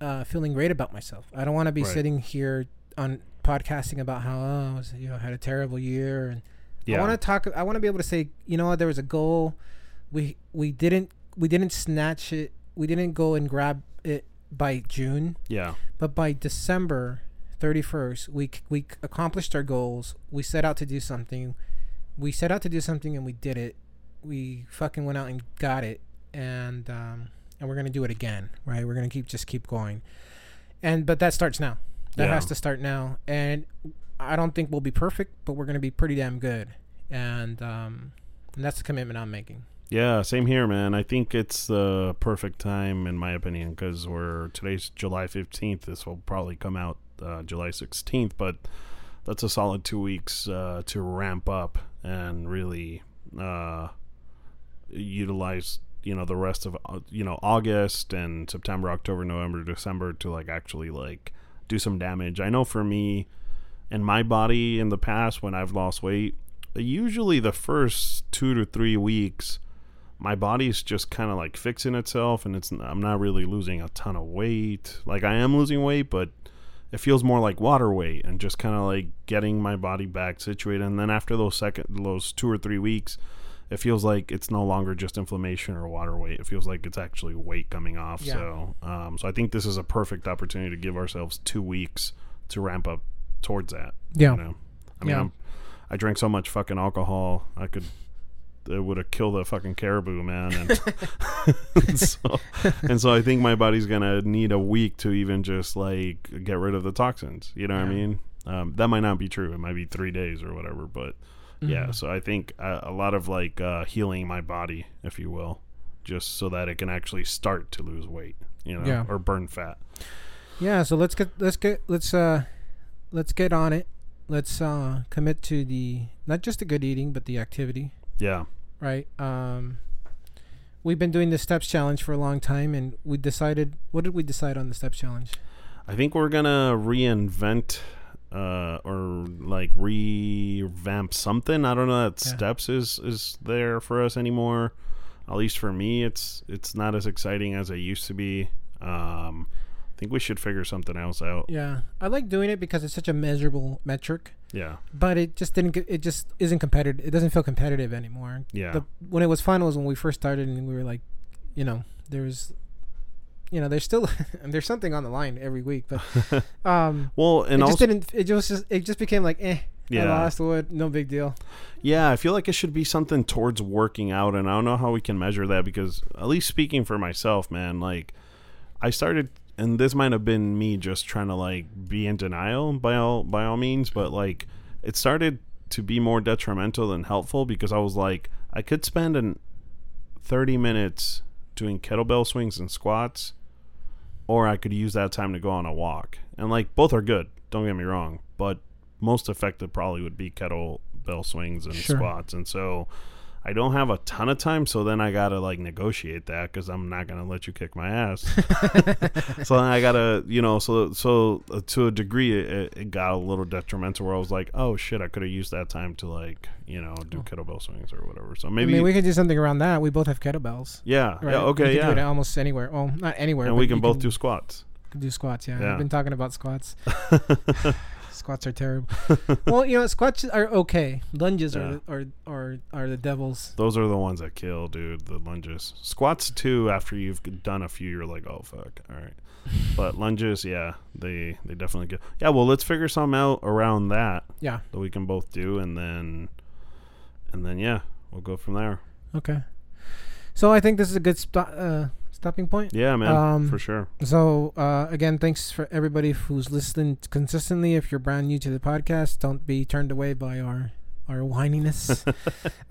uh, feeling great about myself. I don't want to be Right. sitting here on podcasting about how oh, I was, you know had a terrible year and Yeah. I want to talk I want to be able to say, you know what, there was a goal. We we didn't we didn't snatch it. We didn't go and grab it by June, yeah. but by December 31st, we c- we accomplished our goals. We set out to do something. We set out to do something and we did it. We fucking went out and got it, and um, and we're gonna do it again, right? We're gonna keep just keep going, and but that starts now. That Yeah. has to start now, and I don't think we'll be perfect, but we're gonna be pretty damn good, and um, and that's the commitment I'm making. Yeah, same here, man. I think it's the perfect time, in my opinion, because we're today's July fifteenth. This will probably come out uh, July sixteenth, but that's a solid two weeks uh, to ramp up and really uh, utilize, you know, the rest of uh, you know August and September, October, November, December to like actually like do some damage. I know for me and my body in the past when I've lost weight, usually the first two to three weeks my body's just kind of like fixing itself and it's I'm not really losing a ton of weight. Like I am losing weight, but it feels more like water weight and just kind of like getting my body back situated and then after those second those 2 or 3 weeks, it feels like it's no longer just inflammation or water weight. It feels like it's actually weight coming off. Yeah. So, um so I think this is a perfect opportunity to give ourselves 2 weeks to ramp up towards that. Yeah. You know? I mean, Yeah. I'm, I drank so much fucking alcohol, I could it would have killed a fucking caribou, man. And so, and so I think my body's gonna need a week to even just like get rid of the toxins. You know what I mean? Um, that might not be true. It might be three days or whatever. But yeah, Mhm. so I think a, a lot of like uh, healing my body, if you will, just so that it can actually start to lose weight. You know, Yeah. or burn fat. Yeah, so let's get let's get let's uh let's get on it. Let's uh commit to the not just the good eating but the activity, Yeah, right? Um we've been doing the steps challenge for a long time and we decided what did we decide on the steps challenge? I think we're gonna reinvent uh, or like revamp something. I don't know that Yeah. steps is is there for us anymore. At least for me, it's it's not as exciting as it used to be. Um, think we should figure something else out. Yeah. I like doing it because it's such a measurable metric, Yeah, but it just didn't get, it just isn't competitive. It doesn't feel competitive anymore. yeah, The when it was fun was when we first started and we were like, you know, there's you know, there's still there's something on the line every week, but um well, and it also just didn't. It just it just became like, eh. I yeah, lost wood. No big deal. Yeah, I feel like it should be something towards working out, and I don't know how we can measure that because, at least speaking for myself, man, like I started, and this might have been me just trying to like be in denial by all by all means, but like it started to be more detrimental than helpful because I was like, I could spend an thirty minutes doing kettlebell swings and squats, or I could use that time to go on a walk. And like both are good. Don't get me wrong, but most effective probably would be kettlebell swings and Sure. squats. And so I don't have a ton of time, so then I gotta like negotiate that because I'm not gonna let you kick my ass. so then I gotta, you know, so so uh, to a degree, it, it got a little detrimental where I was like, oh shit, I could have used that time to like, you know, do kettlebell swings or whatever. So I maybe, mean, we could do something around that. We both have kettlebells. yeah, Right? yeah, okay, can yeah, Do it almost anywhere. Well, not anywhere. and we can both do squats. can do squats. Yeah. Yeah. I've been talking about squats. squats are terrible. well, you know, squats are okay. Lunges Yeah. are, are are are the devils. Those are the ones that kill, dude. The lunges, squats too. After you've done a few, you're like, oh fuck, all right. But lunges, yeah, they they definitely get. Yeah, well, let's figure some out around that Yeah. that we can both do, and then, and then yeah, we'll go from there. Okay. So I think this is a good spot. uh, stopping point. Yeah, man, Um, for sure. So uh, again, thanks for everybody who's listening consistently. If you're brand new to the podcast, don't be turned away by our our whininess.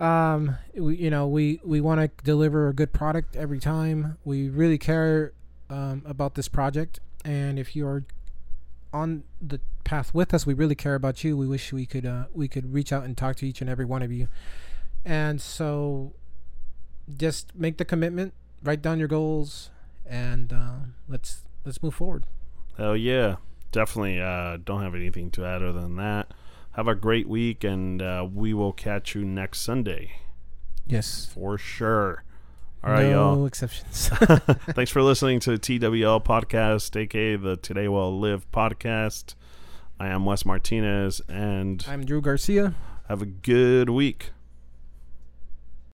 um, we, you know, we we want to deliver a good product every time. We really care um, about this project, and if you are on the path with us, we really care about you. We wish we could uh, we could reach out and talk to each and every one of you. And so, just make the commitment. Write down your goals, and uh, let's let's move forward. Hell yeah, definitely. Uh, don't have anything to add other than that. Have a great week, and uh, we will catch you next Sunday Yes. for sure. All right, no y'all. No exceptions. Thanks for listening to TWL podcast, aka the Today Well Live podcast. I am Wes Martinez, and I'm Drew Garcia. have a good week.